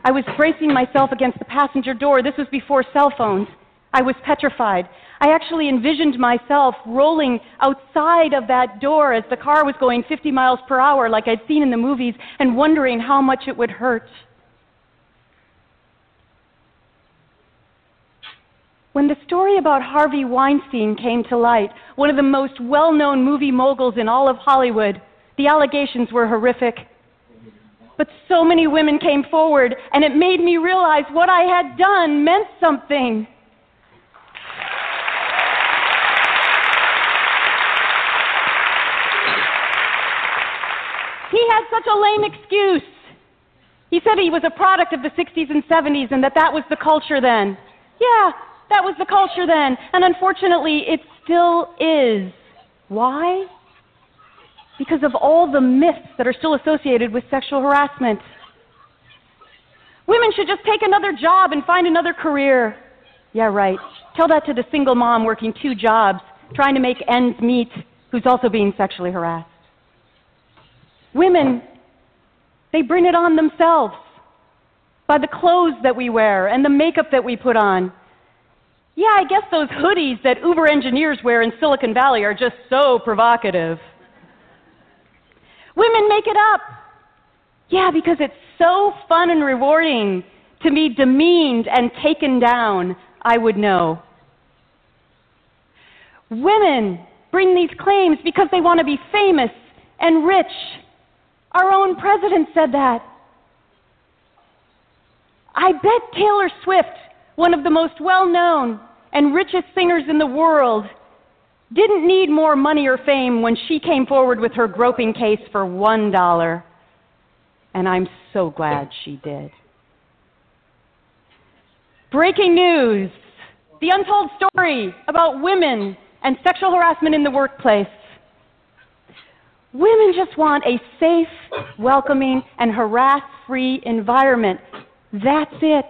I was bracing myself against the passenger door. This was before cell phones. I was petrified. I actually envisioned myself rolling outside of that door as the car was going 50 miles per hour, like I'd seen in the movies, and wondering how much it would hurt. When the story about Harvey Weinstein came to light, one of the most well known movie moguls in all of Hollywood, the allegations were horrific. But so many women came forward, and it made me realize what I had done meant something. He had such a lame excuse. He said he was a product of the 60s and 70s and that that was the culture then. Yeah, that was the culture then. And unfortunately, it still is. Why? Because of all the myths that are still associated with sexual harassment. Women should just take another job and find another career. Yeah, right. Tell that to the single mom working two jobs, trying to make ends meet, who's also being sexually harassed. Women, they bring it on themselves by the clothes that we wear and the makeup that we put on. Yeah, I guess those hoodies that Uber engineers wear in Silicon Valley are just so provocative. Women make it up. Yeah, because it's so fun and rewarding to be demeaned and taken down, I would know. Women bring these claims because they want to be famous and rich our own president said that. I bet Taylor Swift, one of the most well known and richest singers in the world, didn't need more money or fame when she came forward with her groping case for one dollar. And I'm so glad she did. Breaking news the untold story about women and sexual harassment in the workplace. Women just want a safe, welcoming, and harass free environment. That's it.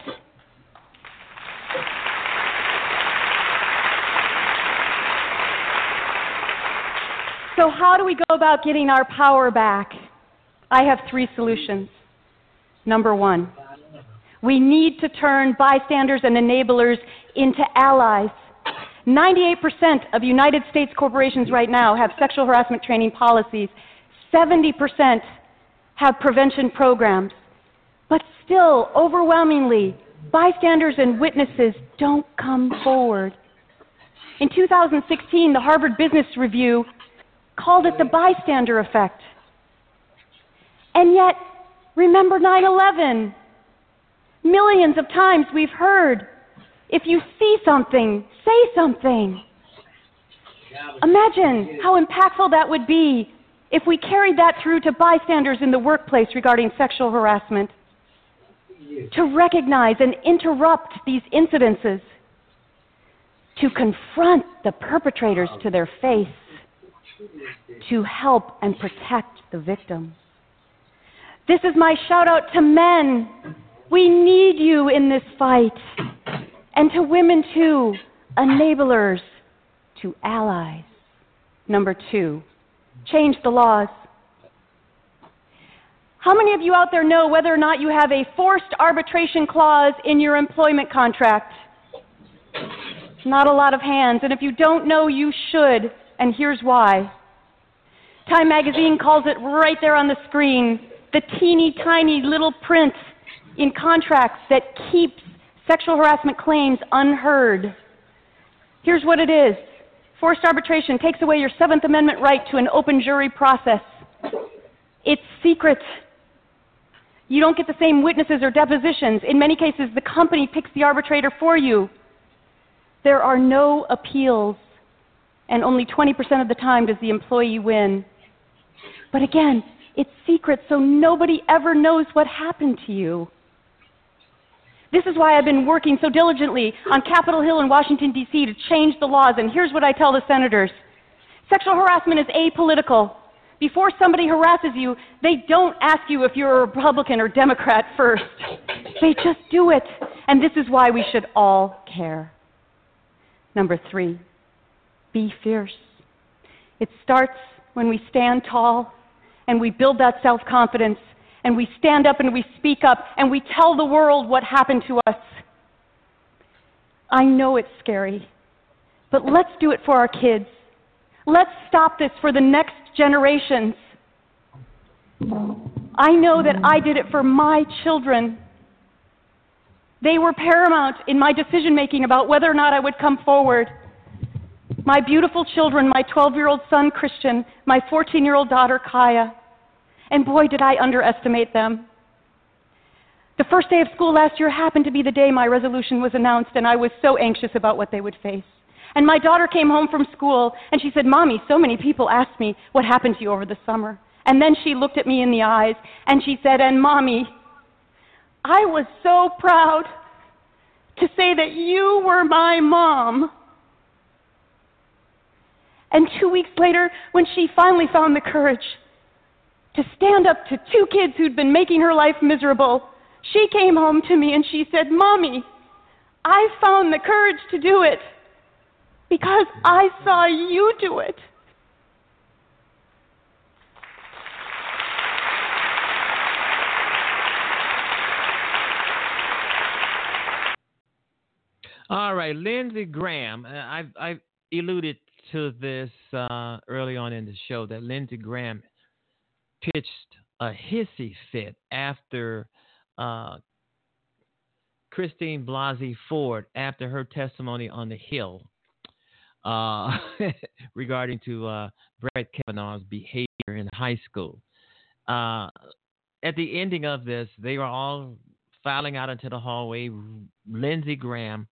So, how do we go about getting our power back? I have three solutions. Number one, we need to turn bystanders and enablers into allies. 98% of United States corporations right now have sexual harassment training policies. 70% have prevention programs. But still, overwhelmingly, bystanders and witnesses don't come forward. In 2016, the Harvard Business Review called it the bystander effect. And yet, remember 9 11. Millions of times we've heard if you see something, say something. Imagine how impactful that would be if we carried that through to bystanders in the workplace regarding sexual harassment, to recognize and interrupt these incidences, to confront the perpetrators to their face, to help and protect the victims. This is my shout out to men. We need you in this fight. And to women too, enablers, to allies. Number two, change the laws. How many of you out there know whether or not you have a forced arbitration clause in your employment contract? Not a lot of hands, and if you don't know, you should, and here's why. Time magazine calls it right there on the screen the teeny tiny little print in contracts that keeps sexual harassment claims unheard. Here's what it is forced arbitration takes away your Seventh Amendment right to an open jury process. It's secret. You don't get the same witnesses or depositions. In many cases, the company picks the arbitrator for you. There are no appeals, and only 20% of the time does the employee win. But again, it's secret, so nobody ever knows what happened to you. This is why I've been working so diligently on Capitol Hill in Washington, D.C. to change the laws, and here's what I tell the senators sexual harassment is apolitical. Before somebody harasses you, they don't ask you if you're a Republican or Democrat first. They just do it. And this is why we should all care. Number three, be fierce. It starts when we stand tall and we build that self confidence and we stand up and we speak up and we tell the world what happened to us. I know it's scary, but let's do it for our kids. Let's stop this for the next generations. I know that I did it for my children. They were paramount in my decision making about whether or not I would come forward. My beautiful children, my 12 year old son Christian, my 14 year old daughter Kaia. And boy, did I underestimate them. The first day of school last year happened to be the day my resolution was announced, and I was so anxious about what they would face. And my daughter came home from school, and she said, Mommy, so many people asked me what happened to you over the summer. And then she looked at me in the eyes, and she said, And Mommy, I was so proud to say that you were my mom. And two weeks later, when she finally found the courage to stand up to two kids who'd been making her life miserable, she came home to me and she said, Mommy, I found the courage to do it because I saw you do it. All right, Lindsey Graham. uh, I've, I've alluded to this uh, early on in the show that Lindsey Graham pitched a hissy fit after uh, Christine Blasey Ford, after her testimony on the Hill uh, (laughs) regarding to uh, Brett Kavanaugh's behavior in high school. Uh, at the ending of this, they were all filing out into the hallway. Lindsey Graham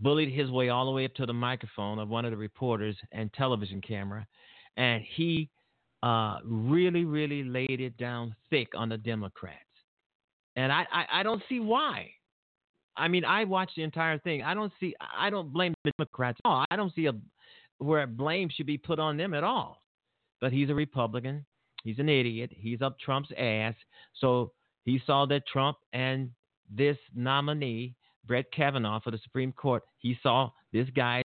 bullied his way all the way up to the microphone of one of the reporters and television camera, and he uh, really, really laid it down thick on the Democrats. And I, I, I don't see why. I mean, I watched the entire thing. I don't see. I don't blame the Democrats. at all. I don't see a where blame should be put on them at all. But he's a Republican. He's an idiot. He's up Trump's ass. So he saw that Trump and this nominee, Brett Kavanaugh for the Supreme Court, he saw this guy's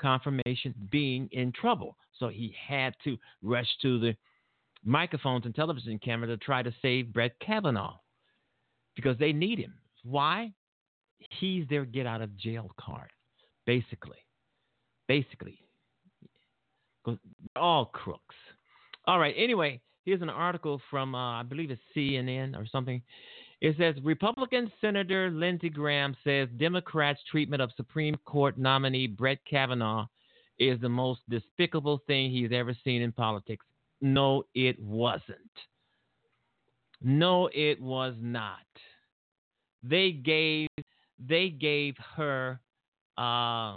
confirmation being in trouble. So he had to rush to the microphones and television camera to try to save Brett Kavanaugh because they need him. Why? He's their get out of jail card, basically. Basically. They're all crooks. All right. Anyway, here's an article from, uh, I believe it's CNN or something. It says Republican Senator Lindsey Graham says Democrats' treatment of Supreme Court nominee Brett Kavanaugh is the most despicable thing he's ever seen in politics. No, it wasn't. No, it was not. They gave they gave her uh,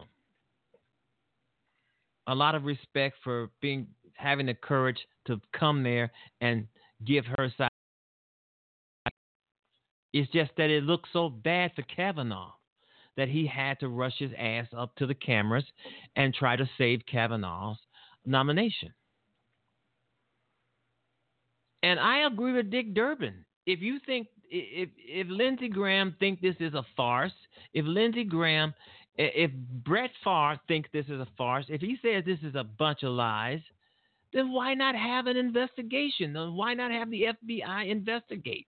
a lot of respect for being having the courage to come there and give her side. It's just that it looked so bad for Kavanaugh that he had to rush his ass up to the cameras and try to save Kavanaugh's nomination. And I agree with Dick Durbin. If you think if if Lindsey Graham think this is a farce, if Lindsey Graham, if Brett Favre thinks this is a farce, if he says this is a bunch of lies, then why not have an investigation? Then why not have the FBI investigate?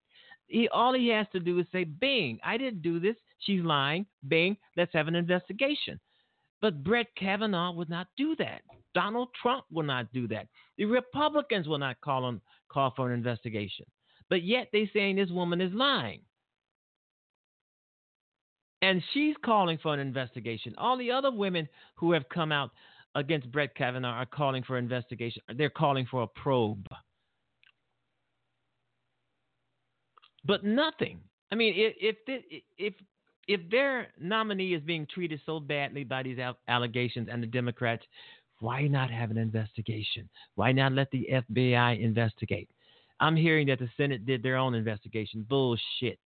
He all he has to do is say, "Bing, I didn't do this. She's lying. Bing, let's have an investigation." But Brett Kavanaugh would not do that. Donald Trump will not do that. The Republicans will not call him call for an investigation. But yet they're saying this woman is lying. And she's calling for an investigation. All the other women who have come out against Brett Kavanaugh are calling for investigation. They're calling for a probe. But nothing. I mean, if if if if their nominee is being treated so badly by these allegations and the Democrats, why not have an investigation? Why not let the FBI investigate? I'm hearing that the Senate did their own investigation. Bullshit.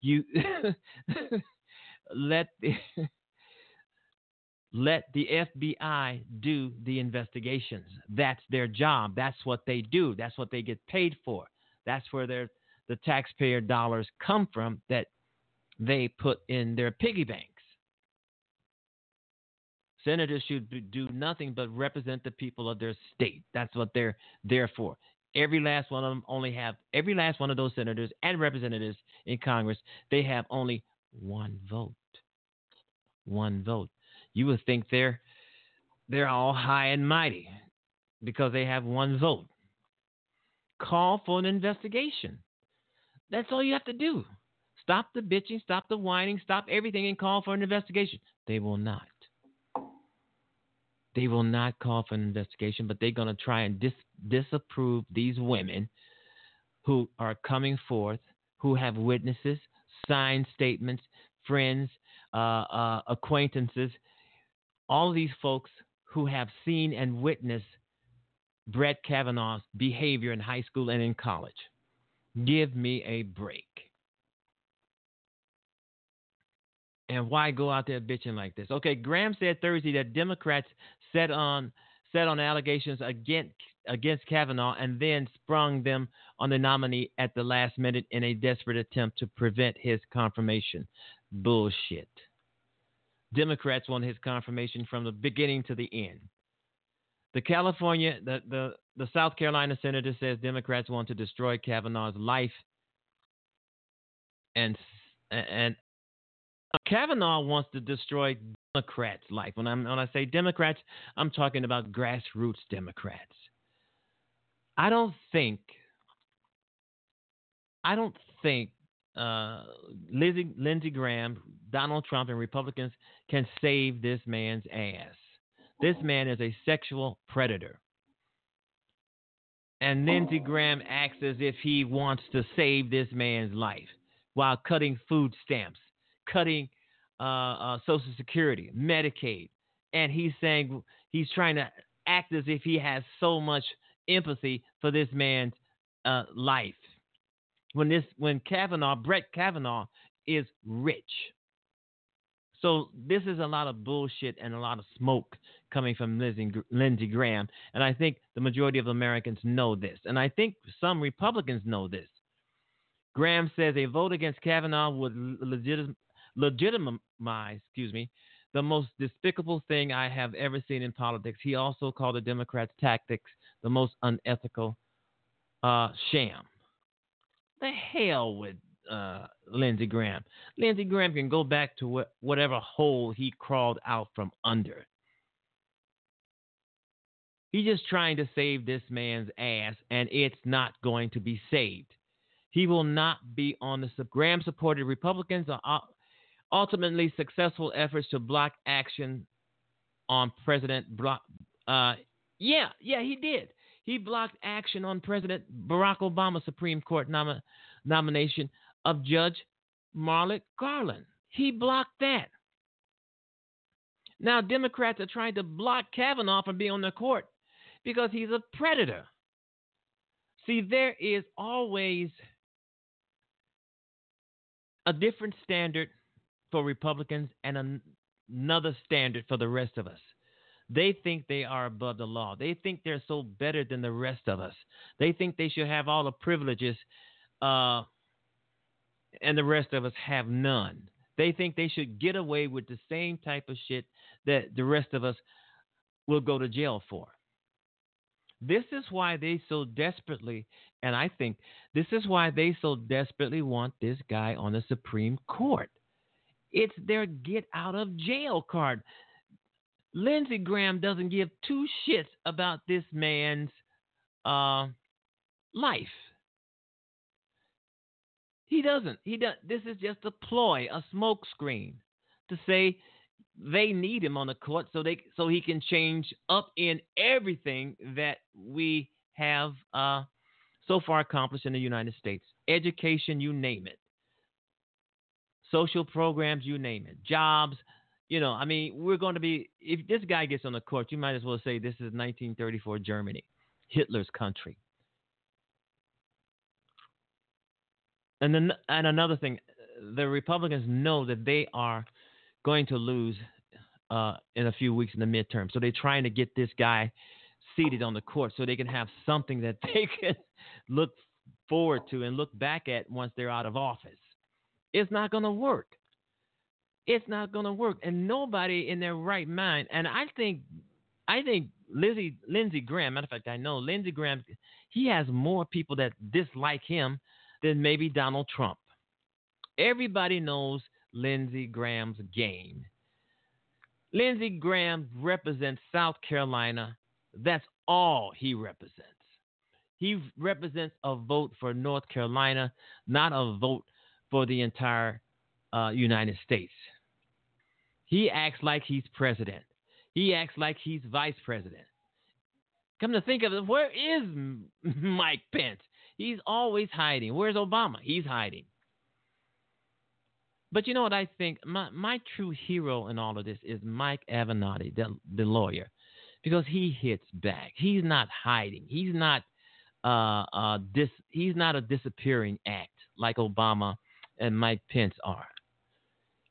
You (laughs) let the (laughs) let the FBI do the investigations. That's their job. That's what they do. That's what they get paid for. That's where their the taxpayer dollars come from that they put in their piggy banks. Senators should do nothing but represent the people of their state. That's what they're there for. Every last one of them only have every last one of those senators and representatives in Congress. They have only one vote. One vote. You would think they're they're all high and mighty because they have one vote. Call for an investigation. That's all you have to do. Stop the bitching, stop the whining, stop everything, and call for an investigation. They will not. They will not call for an investigation, but they're going to try and dis- disapprove these women who are coming forth, who have witnesses, signed statements, friends, uh, uh, acquaintances, all these folks who have seen and witnessed Brett Kavanaugh's behavior in high school and in college. Give me a break. And why go out there bitching like this? Okay, Graham said Thursday that Democrats set on set on allegations against against Kavanaugh and then sprung them on the nominee at the last minute in a desperate attempt to prevent his confirmation. Bullshit. Democrats want his confirmation from the beginning to the end. The California, the, the, the South Carolina senator says Democrats want to destroy Kavanaugh's life and and Kavanaugh wants to destroy Democrats' life. When, I'm, when I say Democrats, I'm talking about grassroots Democrats. I don't think, I don't think uh, Lizzie, Lindsey Graham, Donald Trump, and Republicans can save this man's ass. This man is a sexual predator. And Lindsey Graham acts as if he wants to save this man's life while cutting food stamps cutting uh, uh, Social Security, Medicaid, and he's saying he's trying to act as if he has so much empathy for this man's uh, life. When this, when Kavanaugh, Brett Kavanaugh, is rich. So this is a lot of bullshit and a lot of smoke coming from Lindsey Graham, and I think the majority of Americans know this, and I think some Republicans know this. Graham says a vote against Kavanaugh would legit- legitimize, excuse me, the most despicable thing I have ever seen in politics. He also called the Democrats' tactics the most unethical uh, sham. The hell with uh, Lindsey Graham. Lindsey Graham can go back to wh- whatever hole he crawled out from under. He's just trying to save this man's ass, and it's not going to be saved. He will not be on the Graham supported Republicans are ultimately successful efforts to block action on President uh, yeah, yeah, he did. He blocked action on President Barack Obama's Supreme Court nom- nomination of Judge Merrick Garland. He blocked that. Now, Democrats are trying to block Kavanaugh from being on the court because he's a predator. See, there is always a different standard for Republicans and an- another standard for the rest of us. They think they are above the law. They think they're so better than the rest of us. They think they should have all the privileges, uh, and the rest of us have none. They think they should get away with the same type of shit that the rest of us will go to jail for. This is why they so desperately, and I think this is why they so desperately want this guy on the Supreme Court. It's their get out of jail card. Lindsey Graham doesn't give two shits about this man's uh, life. He doesn't. He does. This is just a ploy, a smokescreen, to say they need him on the court so they so he can change up in everything that we have uh, so far accomplished in the United States. Education, you name it. Social programs, you name it. Jobs, you know. I mean, we're going to be. If this guy gets on the court, you might as well say this is 1934 Germany, Hitler's country. And then, and another thing, the Republicans know that they are going to lose uh, in a few weeks in the midterm. So they're trying to get this guy seated on the court so they can have something that (laughs) they can look forward to and look back at once they're out of office. It's not going to work. It's not going to work, and nobody in their right mind. And I think, I think Lizzie, Lindsey Graham. Matter of fact, I know Lindsey Graham. He has more people that dislike him than maybe Donald Trump. Everybody knows Lindsey Graham's game. Lindsey Graham represents South Carolina. That's all he represents. He represents a vote for North Carolina, not a vote for the entire uh, United States. He acts like he's president. He acts like he's vice president. Come to think of it, where is (laughs) Mike Pence? He's always hiding. Where's Obama? He's hiding. But you know what I think? My my true hero in all of this is Mike Avenatti, the, the lawyer, because he hits back. He's not hiding. He's not uh, uh, dis, He's not a disappearing act like Obama and Mike Pence are.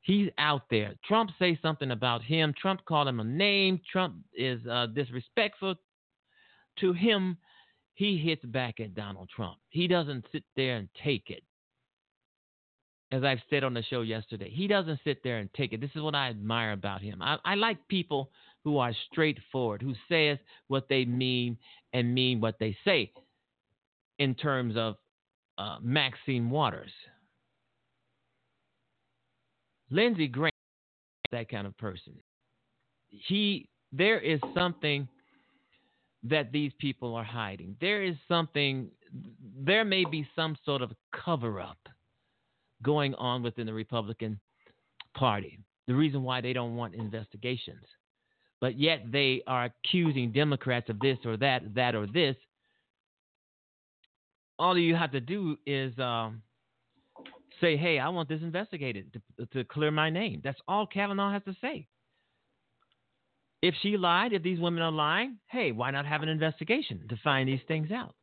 He's out there. Trump say something about him. Trump called him a name. Trump is uh, disrespectful to him. He hits back at Donald Trump. He doesn't sit there and take it as I've said on the show yesterday, he doesn't sit there and take it. This is what I admire about him. I, I like people who are straightforward, who says what they mean and mean what they say. In terms of uh, Maxine Waters, Lindsey Graham, that kind of person. He, there is something that these people are hiding. There is something. There may be some sort of cover up going on within the Republican Party. The reason why they don't want investigations. But yet they are accusing Democrats of this or that, that or this. All you have to do is um, say, hey, I want this investigated to, to clear my name. That's all Kavanaugh has to say. If she lied, if these women are lying, hey, why not have an investigation to find these things out?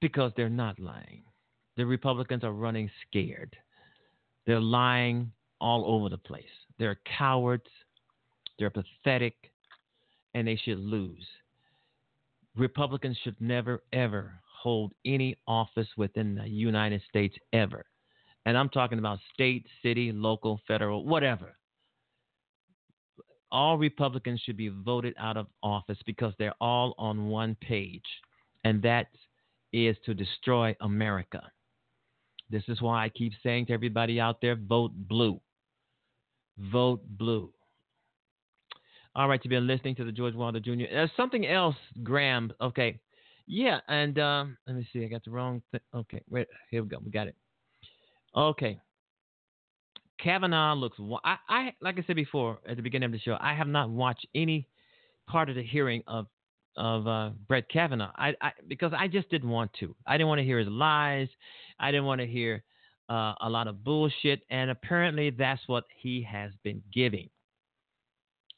Because they're not lying the Republicans are running scared. They're lying all over the place. They're cowards. They're pathetic, and they should lose. Republicans should never, ever hold any office within the United States ever. And I'm talking about state, city, local, federal, whatever. All Republicans should be voted out of office because they're all on one page, and that is to destroy America. This is why I keep saying to everybody out there vote blue. Vote blue. All right, you've been listening to the George Wilder Jr. There's something else, Graham. Okay. Yeah, and um, let me see. I got the wrong thing. Okay, wait, here we go. We got it. Okay. Kavanaugh looks. I, I like I said before at the beginning of the show. I have not watched any part of the hearing of of uh, Brett Kavanaugh. I, I, because I just didn't want to. I didn't want to hear his lies. I didn't want to hear uh, a lot of bullshit. And apparently, that's what he has been giving.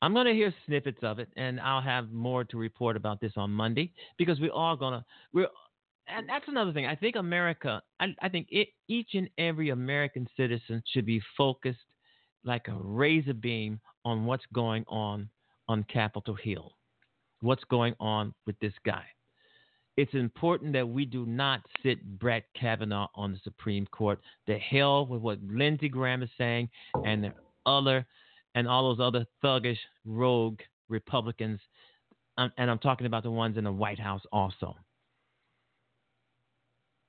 I'm going to hear snippets of it, and I'll have more to report about this on Monday because we're all going to we're and that's another thing. I think America, I, I think it, each and every American citizen should be focused like a razor beam on what's going on on Capitol Hill, what's going on with this guy. It's important that we do not sit Brett Kavanaugh on the Supreme Court. The hell with what Lindsey Graham is saying and the other and all those other thuggish rogue Republicans. Um, and I'm talking about the ones in the White House also.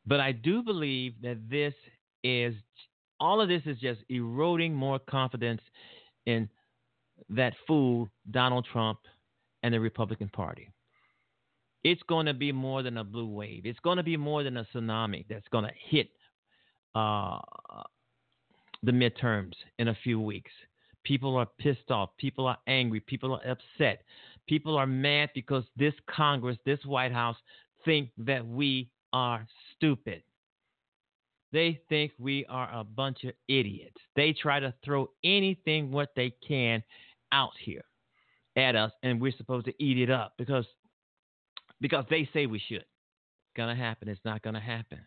But I do believe that this is all of this is just eroding more confidence in that fool Donald Trump and the Republican Party. It's going to be more than a blue wave. It's going to be more than a tsunami that's going to hit uh, the midterms in a few weeks. People are pissed off. People are angry. People are upset. People are mad because this Congress, this White House, think that we are stupid. They think we are a bunch of idiots. They try to throw anything what they can out here at us, and we're supposed to eat it up because because they say we should. It's gonna happen. It's not gonna happen.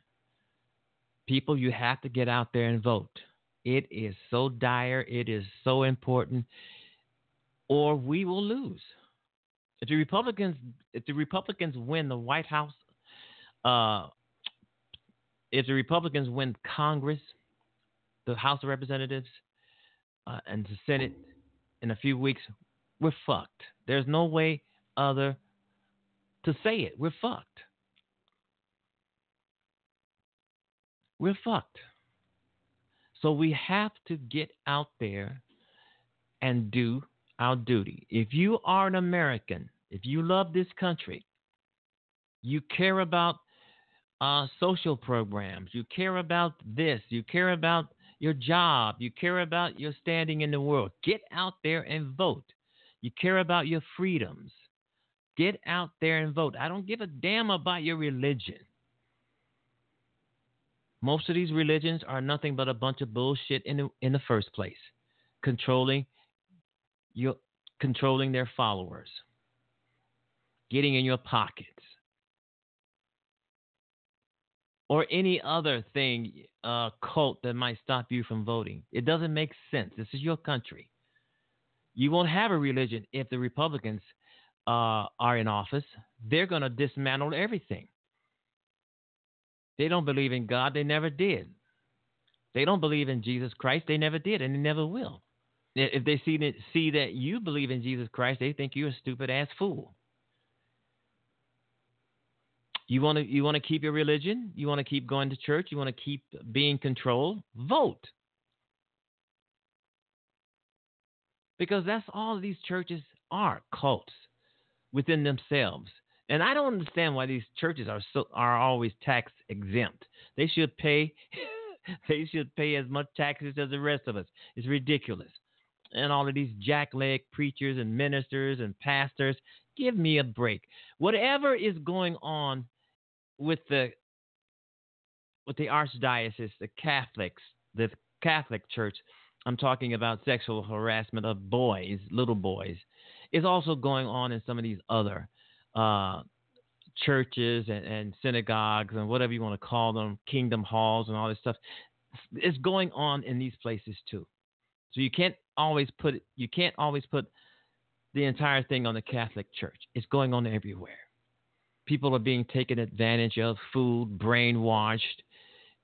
People, you have to get out there and vote. It is so dire. It is so important, or we will lose. If the Republicans, if the Republicans win the White House, uh, if the Republicans win Congress, the House of Representatives, uh, and the Senate in a few weeks, we're fucked. There's no way other to say it. We're fucked. We're fucked. So we have to get out there and do our duty. If you are an American, if you love this country, you care about uh, social programs, you care about this, you care about your job, you care about your standing in the world, get out there and vote. You care about your freedoms. Get out there and vote. I don't give a damn about your religion. Most of these religions are nothing but a bunch of bullshit in the, in the first place, controlling your controlling their followers, getting in your pockets, or any other thing, uh, cult that might stop you from voting. It doesn't make sense. This is your country. You won't have a religion if the Republicans uh, are in office. They're going to dismantle everything. They don't believe in God. They never did. They don't believe in Jesus Christ. They never did, and they never will. If they see see that you believe in Jesus Christ, they think you're a stupid ass fool. You want to you want to keep your religion? You want to keep going to church? You want to keep being controlled? Vote. Because that's all these churches are cults within themselves. And I don't understand why these churches are so are always tax exempt. They should pay (laughs) they should pay as much taxes as the rest of us. It's ridiculous. And all of these jackleg preachers and ministers and pastors, give me a break. Whatever is going on with the with the archdiocese, the Catholics, the Catholic Church, I'm talking about sexual harassment of boys, little boys, is also going on in some of these other uh, churches and, and, synagogues and whatever you want to call them, kingdom halls and all this stuff. It's going on in these places too. So you can't always put you can't always put the entire thing on the Catholic Church. It's going on everywhere. People are being taken advantage of, food, brainwashed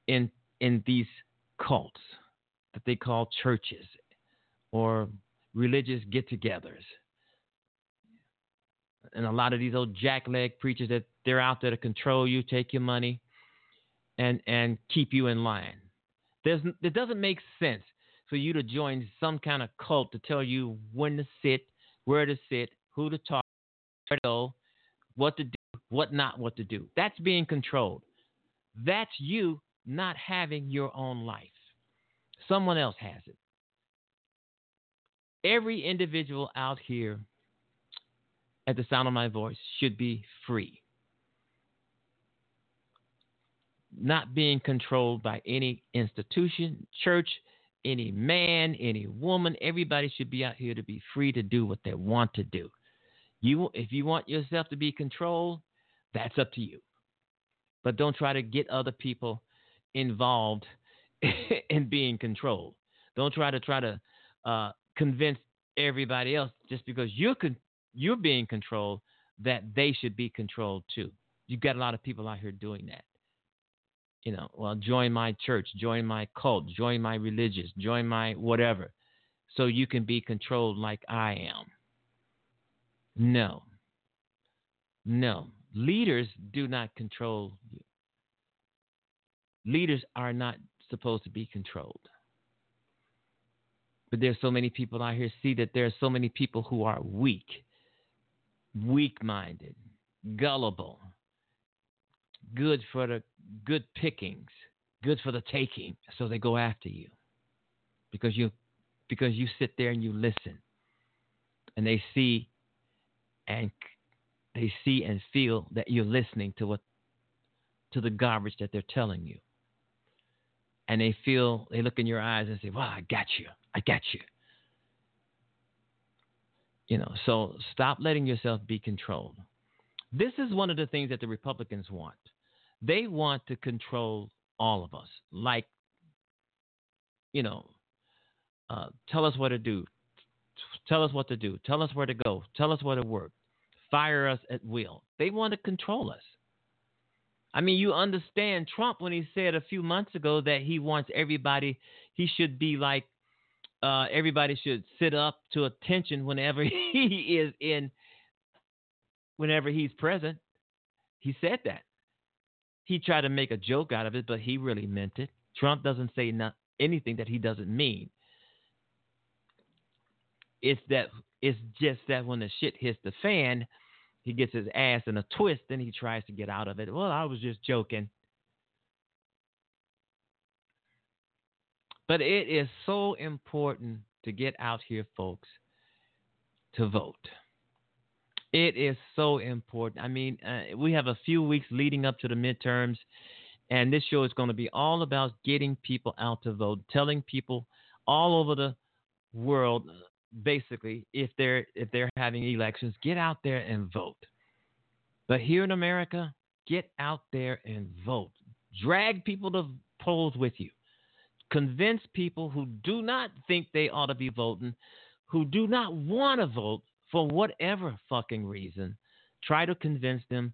in in these cults that they call churches or religious get-togethers and a lot of these old jackleg preachers that they're out there to control you, take your money, and and keep you in line. There's it doesn't make sense for you to join some kind of cult to tell you when to sit, where to sit, who to talk, where to go, what to do, what not what to do. That's being controlled. That's you not having your own life. Someone else has it. Every individual out here at the sound of my voice should be free. Not being controlled by any institution, church, any man, any woman, everybody should be out here to be free to do what they want to do. You, if you want yourself to be controlled, that's up to you. But don't try to get other people involved (laughs) in being controlled. Don't try to try to uh, convince everybody else just because you're con- you're being controlled that they should be controlled too. You've got a lot of people out here doing that. You know, well, join my church, join my cult, join my religious, join my whatever, so you can be controlled like I am. No. No. Leaders do not control you. Leaders are not supposed to be controlled. But there's so many people out here see that there are so many people who are weak, weak minded, gullible, good for the good pickings, good for the taking. So they go after you. Because you because you sit there and you listen. And they see and they see and feel that you're listening to what to the garbage that they're telling you. And they feel they look in your eyes and say, "Well, I got you. I got you." You know, so stop letting yourself be controlled. This is one of the things that the Republicans want. They want to control all of us. Like, you know, uh, tell us what to do. Tell us what to do. Tell us where to go. Tell us where to work. Fire us at will. They want to control us. I mean, you understand Trump when he said a few months ago that he wants everybody, he should be like, uh, everybody should sit up to attention whenever (laughs) he is in, whenever he's present. He said that. He tried to make a joke out of it, but he really meant it. Trump doesn't say not, anything that he doesn't mean. It's that it's just that when the shit hits the fan, he gets his ass in a twist, and he tries to get out of it. Well, I was just joking. But it is so important to get out here, folks, to vote. It is so important. I mean, uh, we have a few weeks leading up to the midterms, and this show is going to be all about getting people out to vote, telling people all over the world, basically, if they're if they're having elections, get out there and vote. But here in America, get out there and vote. Drag people to polls with you. Convince people who do not think they ought to be voting, who do not want to vote for whatever fucking reason. Try to convince them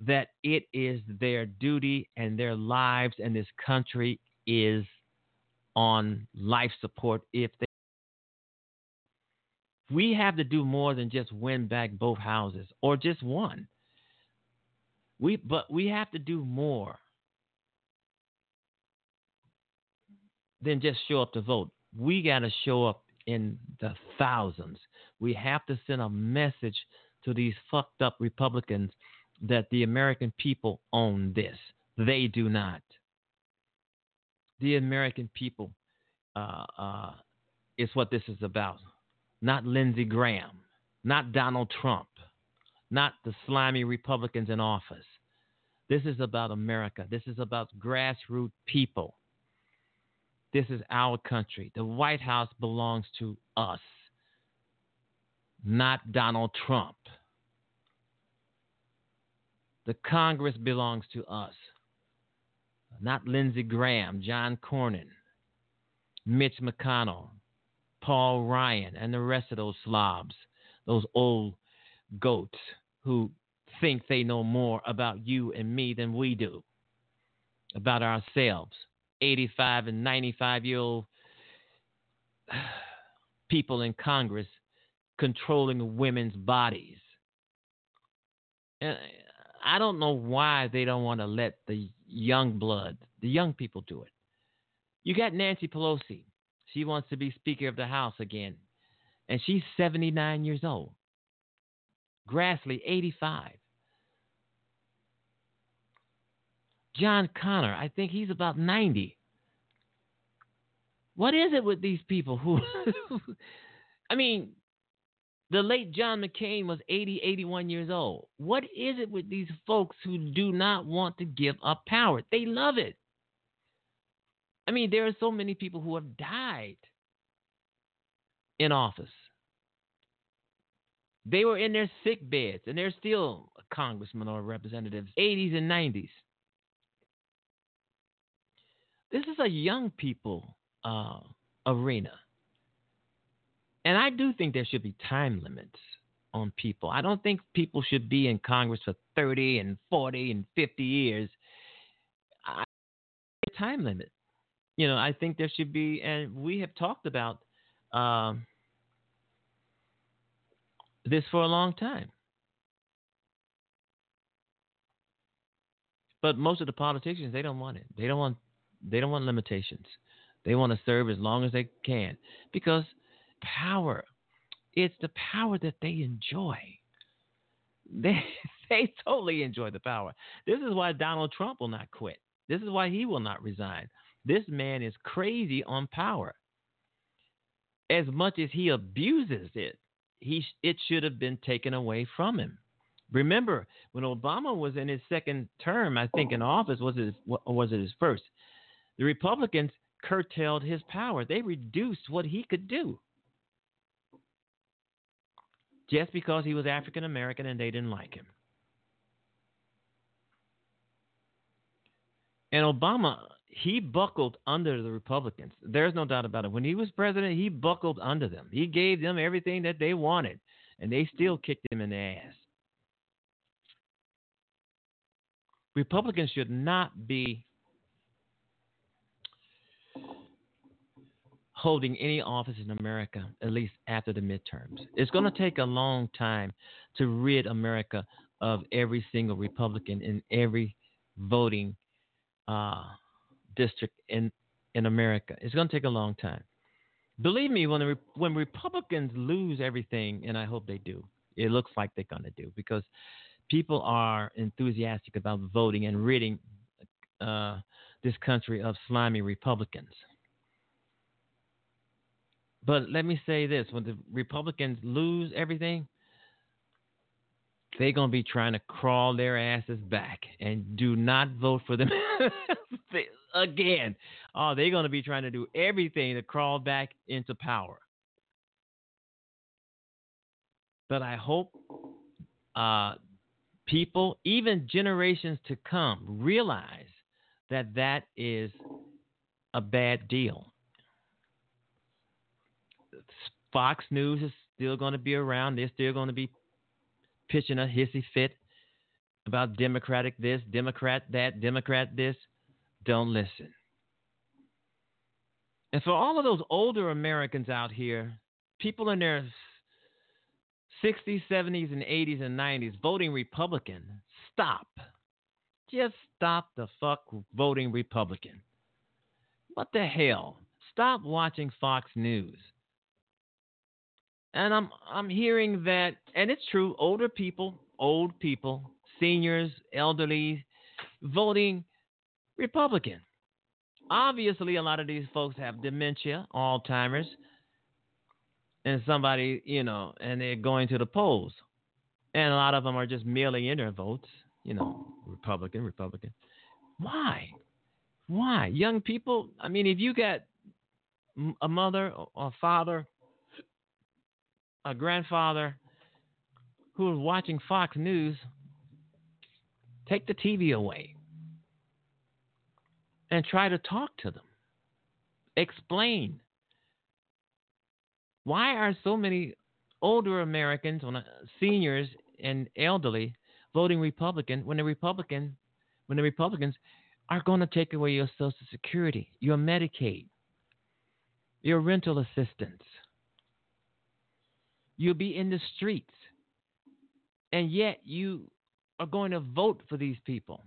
that it is their duty and their lives and this country is on life support if they we have to do more than just win back both houses or just one. We but we have to do more than just show up to vote. We got to show up in the thousands. We have to send a message to these fucked up Republicans that the American people own this. They do not. The American people uh, uh, is what this is about. Not Lindsey Graham, not Donald Trump, not the slimy Republicans in office. This is about America. This is about grassroots people. This is our country. The White House belongs to us, not Donald Trump. The Congress belongs to us, not Lindsey Graham, John Cornyn, Mitch McConnell, Paul Ryan, and the rest of those slobs, those old goats who think they know more about you and me than we do about ourselves. 85 and 95 year old (sighs) people in Congress controlling women's bodies. And I don't know why they don't want to let the young blood, the young people do it. You got Nancy Pelosi. She wants to be Speaker of the House again. And she's 79 years old. Grassley, 85. John Connor, I think he's about 90. What is it with these people who, (laughs) I mean, the late John McCain was 80, 81 years old. What is it with these folks who do not want to give up power? They love it. I mean, there are so many people who have died in office. They were in their sick beds, and they're still congressmen or representatives, 80s and 90s. This is a young people uh, arena. And I do think there should be time limits on people. I don't think people should be in Congress for 30 and 40 and 50 years. I, time limit. You know, I think there should be, and we have talked about um, this for a long time. But most of the politicians, they don't want it. They don't want they don't want limitations. They want to serve as long as they can because power, it's the power that they enjoy. (laughs) They they totally enjoy the power. This is why Donald Trump will not quit. This is why he will not resign. This man is crazy on power. As much as he abuses it, he it should have been taken away from him. Remember when Obama was in his second term, I think in oh. office was it was it his first? The Republicans curtailed his power. They reduced what he could do. Just because he was African American and they didn't like him. And Obama, he buckled under the Republicans. There's no doubt about it. When he was president, he buckled under them. He gave them everything that they wanted, and they still kicked him in the ass. Republicans should not be holding any office in America, at least after the midterms. It's going to take a long time to rid America of every single Republican in every voting uh, district in in America. It's going to take a long time. Believe me, when the, when Republicans lose everything, and I hope they do, it looks like they're going to do because people are enthusiastic about voting and ridding uh, this country of slimy Republicans. But let me say this when the Republicans lose everything, they're going to be trying to crawl their asses back and do not vote for them (laughs) again. Oh, they're going to be trying to do everything to crawl back into power. But I hope uh, people, even generations to come, realize that that is a bad deal. Fox News is still going to be around. They're still going to be pitching a hissy fit about Democratic this, Democrat that, Democrat this. Don't listen. And for all of those older Americans out here, people in their 60s, 70s, and 80s and 90s voting Republican, stop. Just stop the fuck voting Republican. What the hell? Stop watching Fox News. And I'm I'm hearing that and it's true, older people, old people, seniors, elderly voting Republican. Obviously a lot of these folks have dementia, Alzheimer's, and somebody, you know, and they're going to the polls. And a lot of them are just mailing in their votes, you know, Republican, Republican. Why? Why? Young people, I mean, if you got a mother or a father a grandfather who was watching Fox News, take the TV away and try to talk to them. Explain. Why are so many older Americans, uh, seniors and elderly, voting Republican when the Republican, when the Republicans are going to take away your Social Security, your Medicaid, your rental assistance? You'll be in the streets. And yet you are going to vote for these people.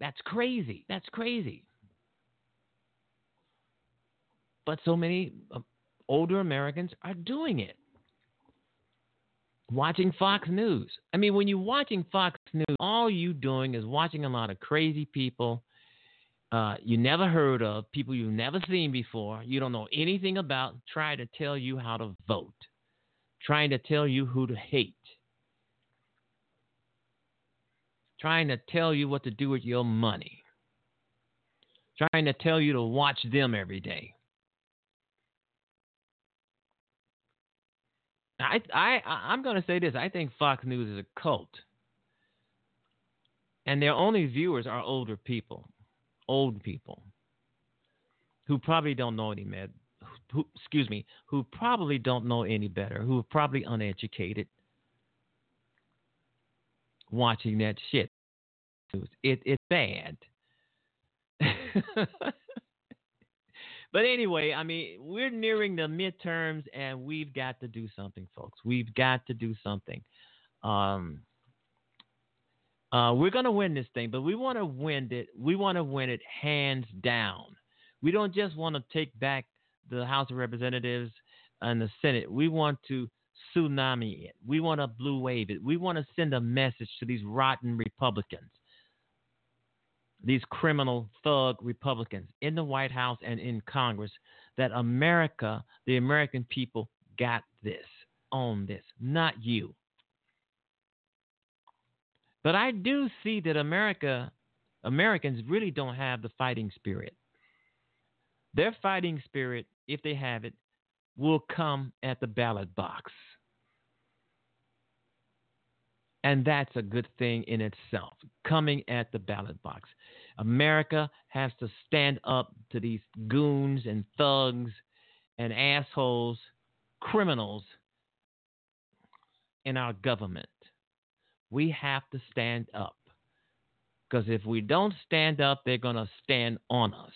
That's crazy. That's crazy. But so many uh, older Americans are doing it. Watching Fox News. I mean, when you're watching Fox News, all you doing is watching a lot of crazy people uh, you never heard of, people you've never seen before, you don't know anything about, try to tell you how to vote trying to tell you who to hate, trying to tell you what to do with your money, trying to tell you to watch them every day. I I I'm going to say this. I think Fox News is a cult, and their only viewers are older people, old people, who probably don't know any med. Who, excuse me, who probably don't know any better, who are probably uneducated, watching that shit. It it's bad. (laughs) but anyway, I mean, we're nearing the midterms, and we've got to do something, folks. We've got to do something. Um, uh, we're gonna win this thing, but we want to win it. We want to win it hands down. We don't just want to take back the House of Representatives and the Senate. We want to tsunami it. We want to blue wave it. We want to send a message to these rotten Republicans these criminal thug Republicans in the White House and in Congress that America, the American people, got this, on this, not you. But I do see that America, Americans really don't have the fighting spirit. Their fighting spirit, if they have it, will come at the ballot box. And that's a good thing in itself, coming at the ballot box. America has to stand up to these goons and thugs and assholes, criminals in our government. We have to stand up. Because if we don't stand up, they're going to stand on us.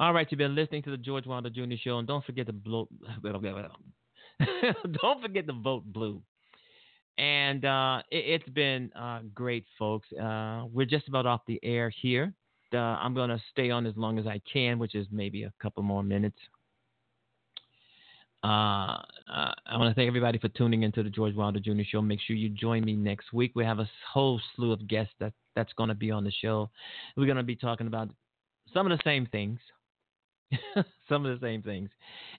All right, you've been listening to the George Wilder Jr. Show, and don't forget to blow. (laughs) (laughs) don't forget to vote blue. And uh, it, has been uh, great, folks. Uh, we're just about off the air here. Uh, I'm going to stay on as long as I can, which is maybe a couple more minutes. Uh, uh, I want to thank everybody for tuning into the George Wilder Jr. Show. Make sure you join me next week. We have a whole slew of guests that that's going to be on the show. We're going to be talking about some of the same things, (laughs) some of the same things.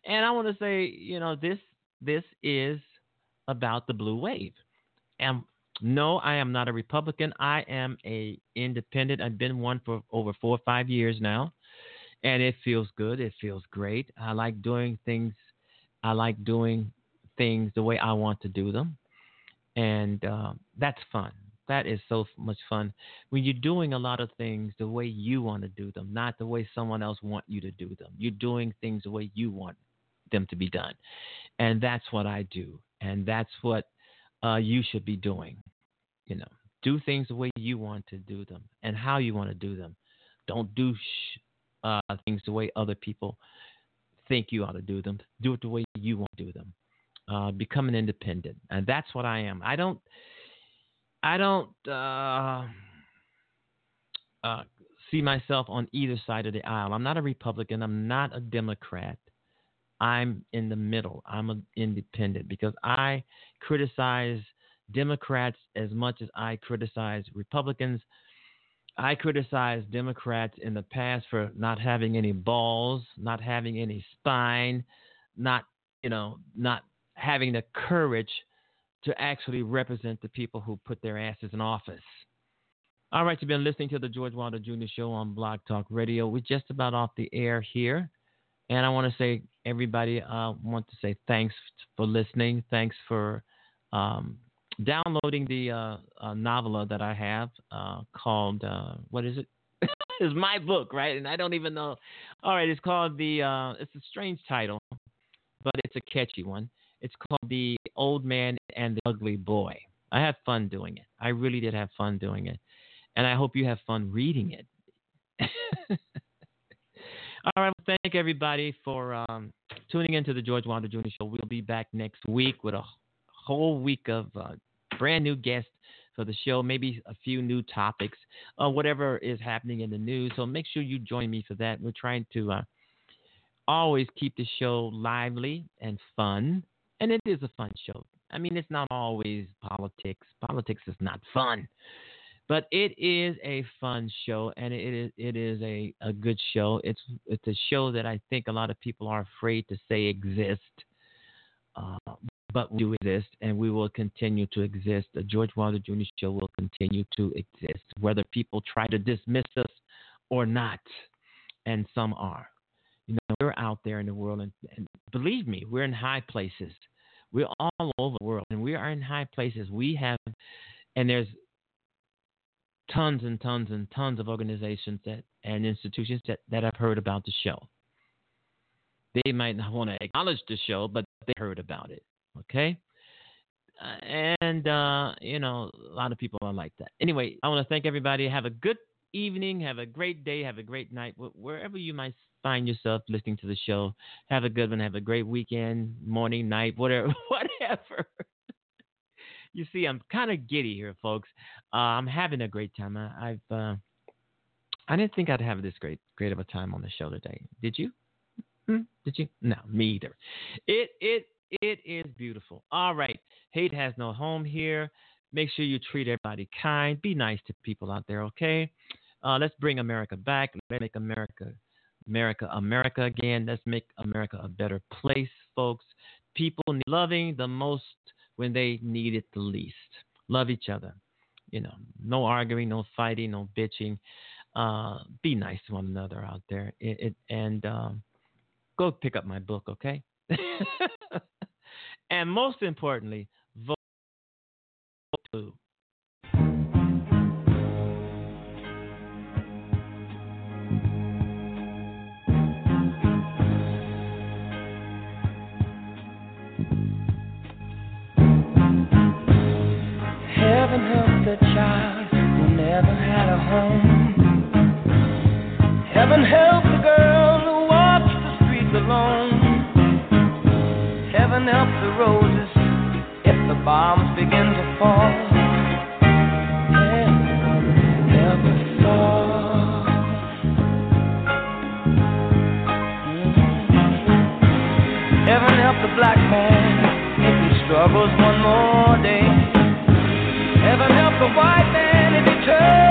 And I want to say, you know, this this is about the blue wave. And no, I am not a Republican. I am a independent. I've been one for over four or five years now, and it feels good. It feels great. I like doing things. I like doing things the way I want to do them, and uh, that's fun. That is so much fun when you're doing a lot of things the way you want to do them, not the way someone else want you to do them. You're doing things the way you want them to be done, and that's what I do and that's what uh, you should be doing. You know, do things the way you want to do them and how you want to do them. Don't do sh- uh, things the way other people think you ought to do them. Do it the way you want to do them. Uh, become an independent, and that's what I am. I don't. I don't uh, uh, see myself on either side of the aisle. I'm not a Republican. I'm not a Democrat. I'm in the middle. I'm an independent because I criticize Democrats as much as I criticize Republicans. I criticize Democrats in the past for not having any balls, not having any spine, not, you know, not having the courage to actually represent the people who put their asses in office. All right, you've been listening to the George Wilder Jr. Show on Blog Talk Radio. We're just about off the air here. And I want to say, everybody, I uh, want to say thanks for listening. Thanks for um, downloading the uh, uh, novella that I have uh, called, uh, what is it? (laughs) it's my book, right? And I don't even know. All right, it's called the, uh, it's a strange title, but it's a catchy one. It's called The Old Man and the Ugly Boy. I had fun doing it. I really did have fun doing it. And I hope you have fun reading it. (laughs) All right. Well, thank everybody for um, tuning into the George Wilder Jr. Show. We'll be back next week with a whole week of uh, brand new guests for the show, maybe a few new topics, uh, whatever is happening in the news. So make sure you join me for that. We're trying to uh, always keep the show lively and fun. And it is a fun show. I mean, it's not always politics. Politics is not fun. But it is a fun show, and it is it is a, a good show. It's it's a show that I think a lot of people are afraid to say exist, uh, but we do exist, and we will continue to exist. The George Wilder Jr. Show will continue to exist, whether people try to dismiss us or not, and some are. You know, we're out there in the world, and, and believe me, we're in high places. We're all over the world, and we are in high places. We have, and there's tons and tons and tons of organizations that and institutions that, that have heard about the show. They might not want to acknowledge the show, but they heard about it. Okay? Uh, and, uh, you know, a lot of people are like that. Anyway, I want to thank everybody. Have a good evening. Have a great day. Have a great night. Wherever you might find yourself listening to the show, have a good one. Have a great weekend, morning, night, whatever. (laughs) whatever. (laughs) you see, I'm kind of giddy here, folks. Uh, I'm having a great time. I, have uh, I didn't think I'd have this great great of a time on the show today. Did you? Hmm? Did you? No, me either. It it it is beautiful. All right, hate has no home here. Make sure you treat everybody kind. Be nice to people out there. Okay. Uh, let's bring America back. Let's make America America America again. Let's make America a better place, folks. People need loving the most when they need it the least. Love each other. You know, no arguing, no fighting, no bitching. Uh, be nice to one another out there. It, it, and um, go pick up my book, okay? (laughs) and most importantly, Heaven help the girl who walks the streets alone. Heaven help the roses if the bombs begin to fall. Heaven help. Heaven help the black man if he struggles one more day. Heaven help the white man if he turns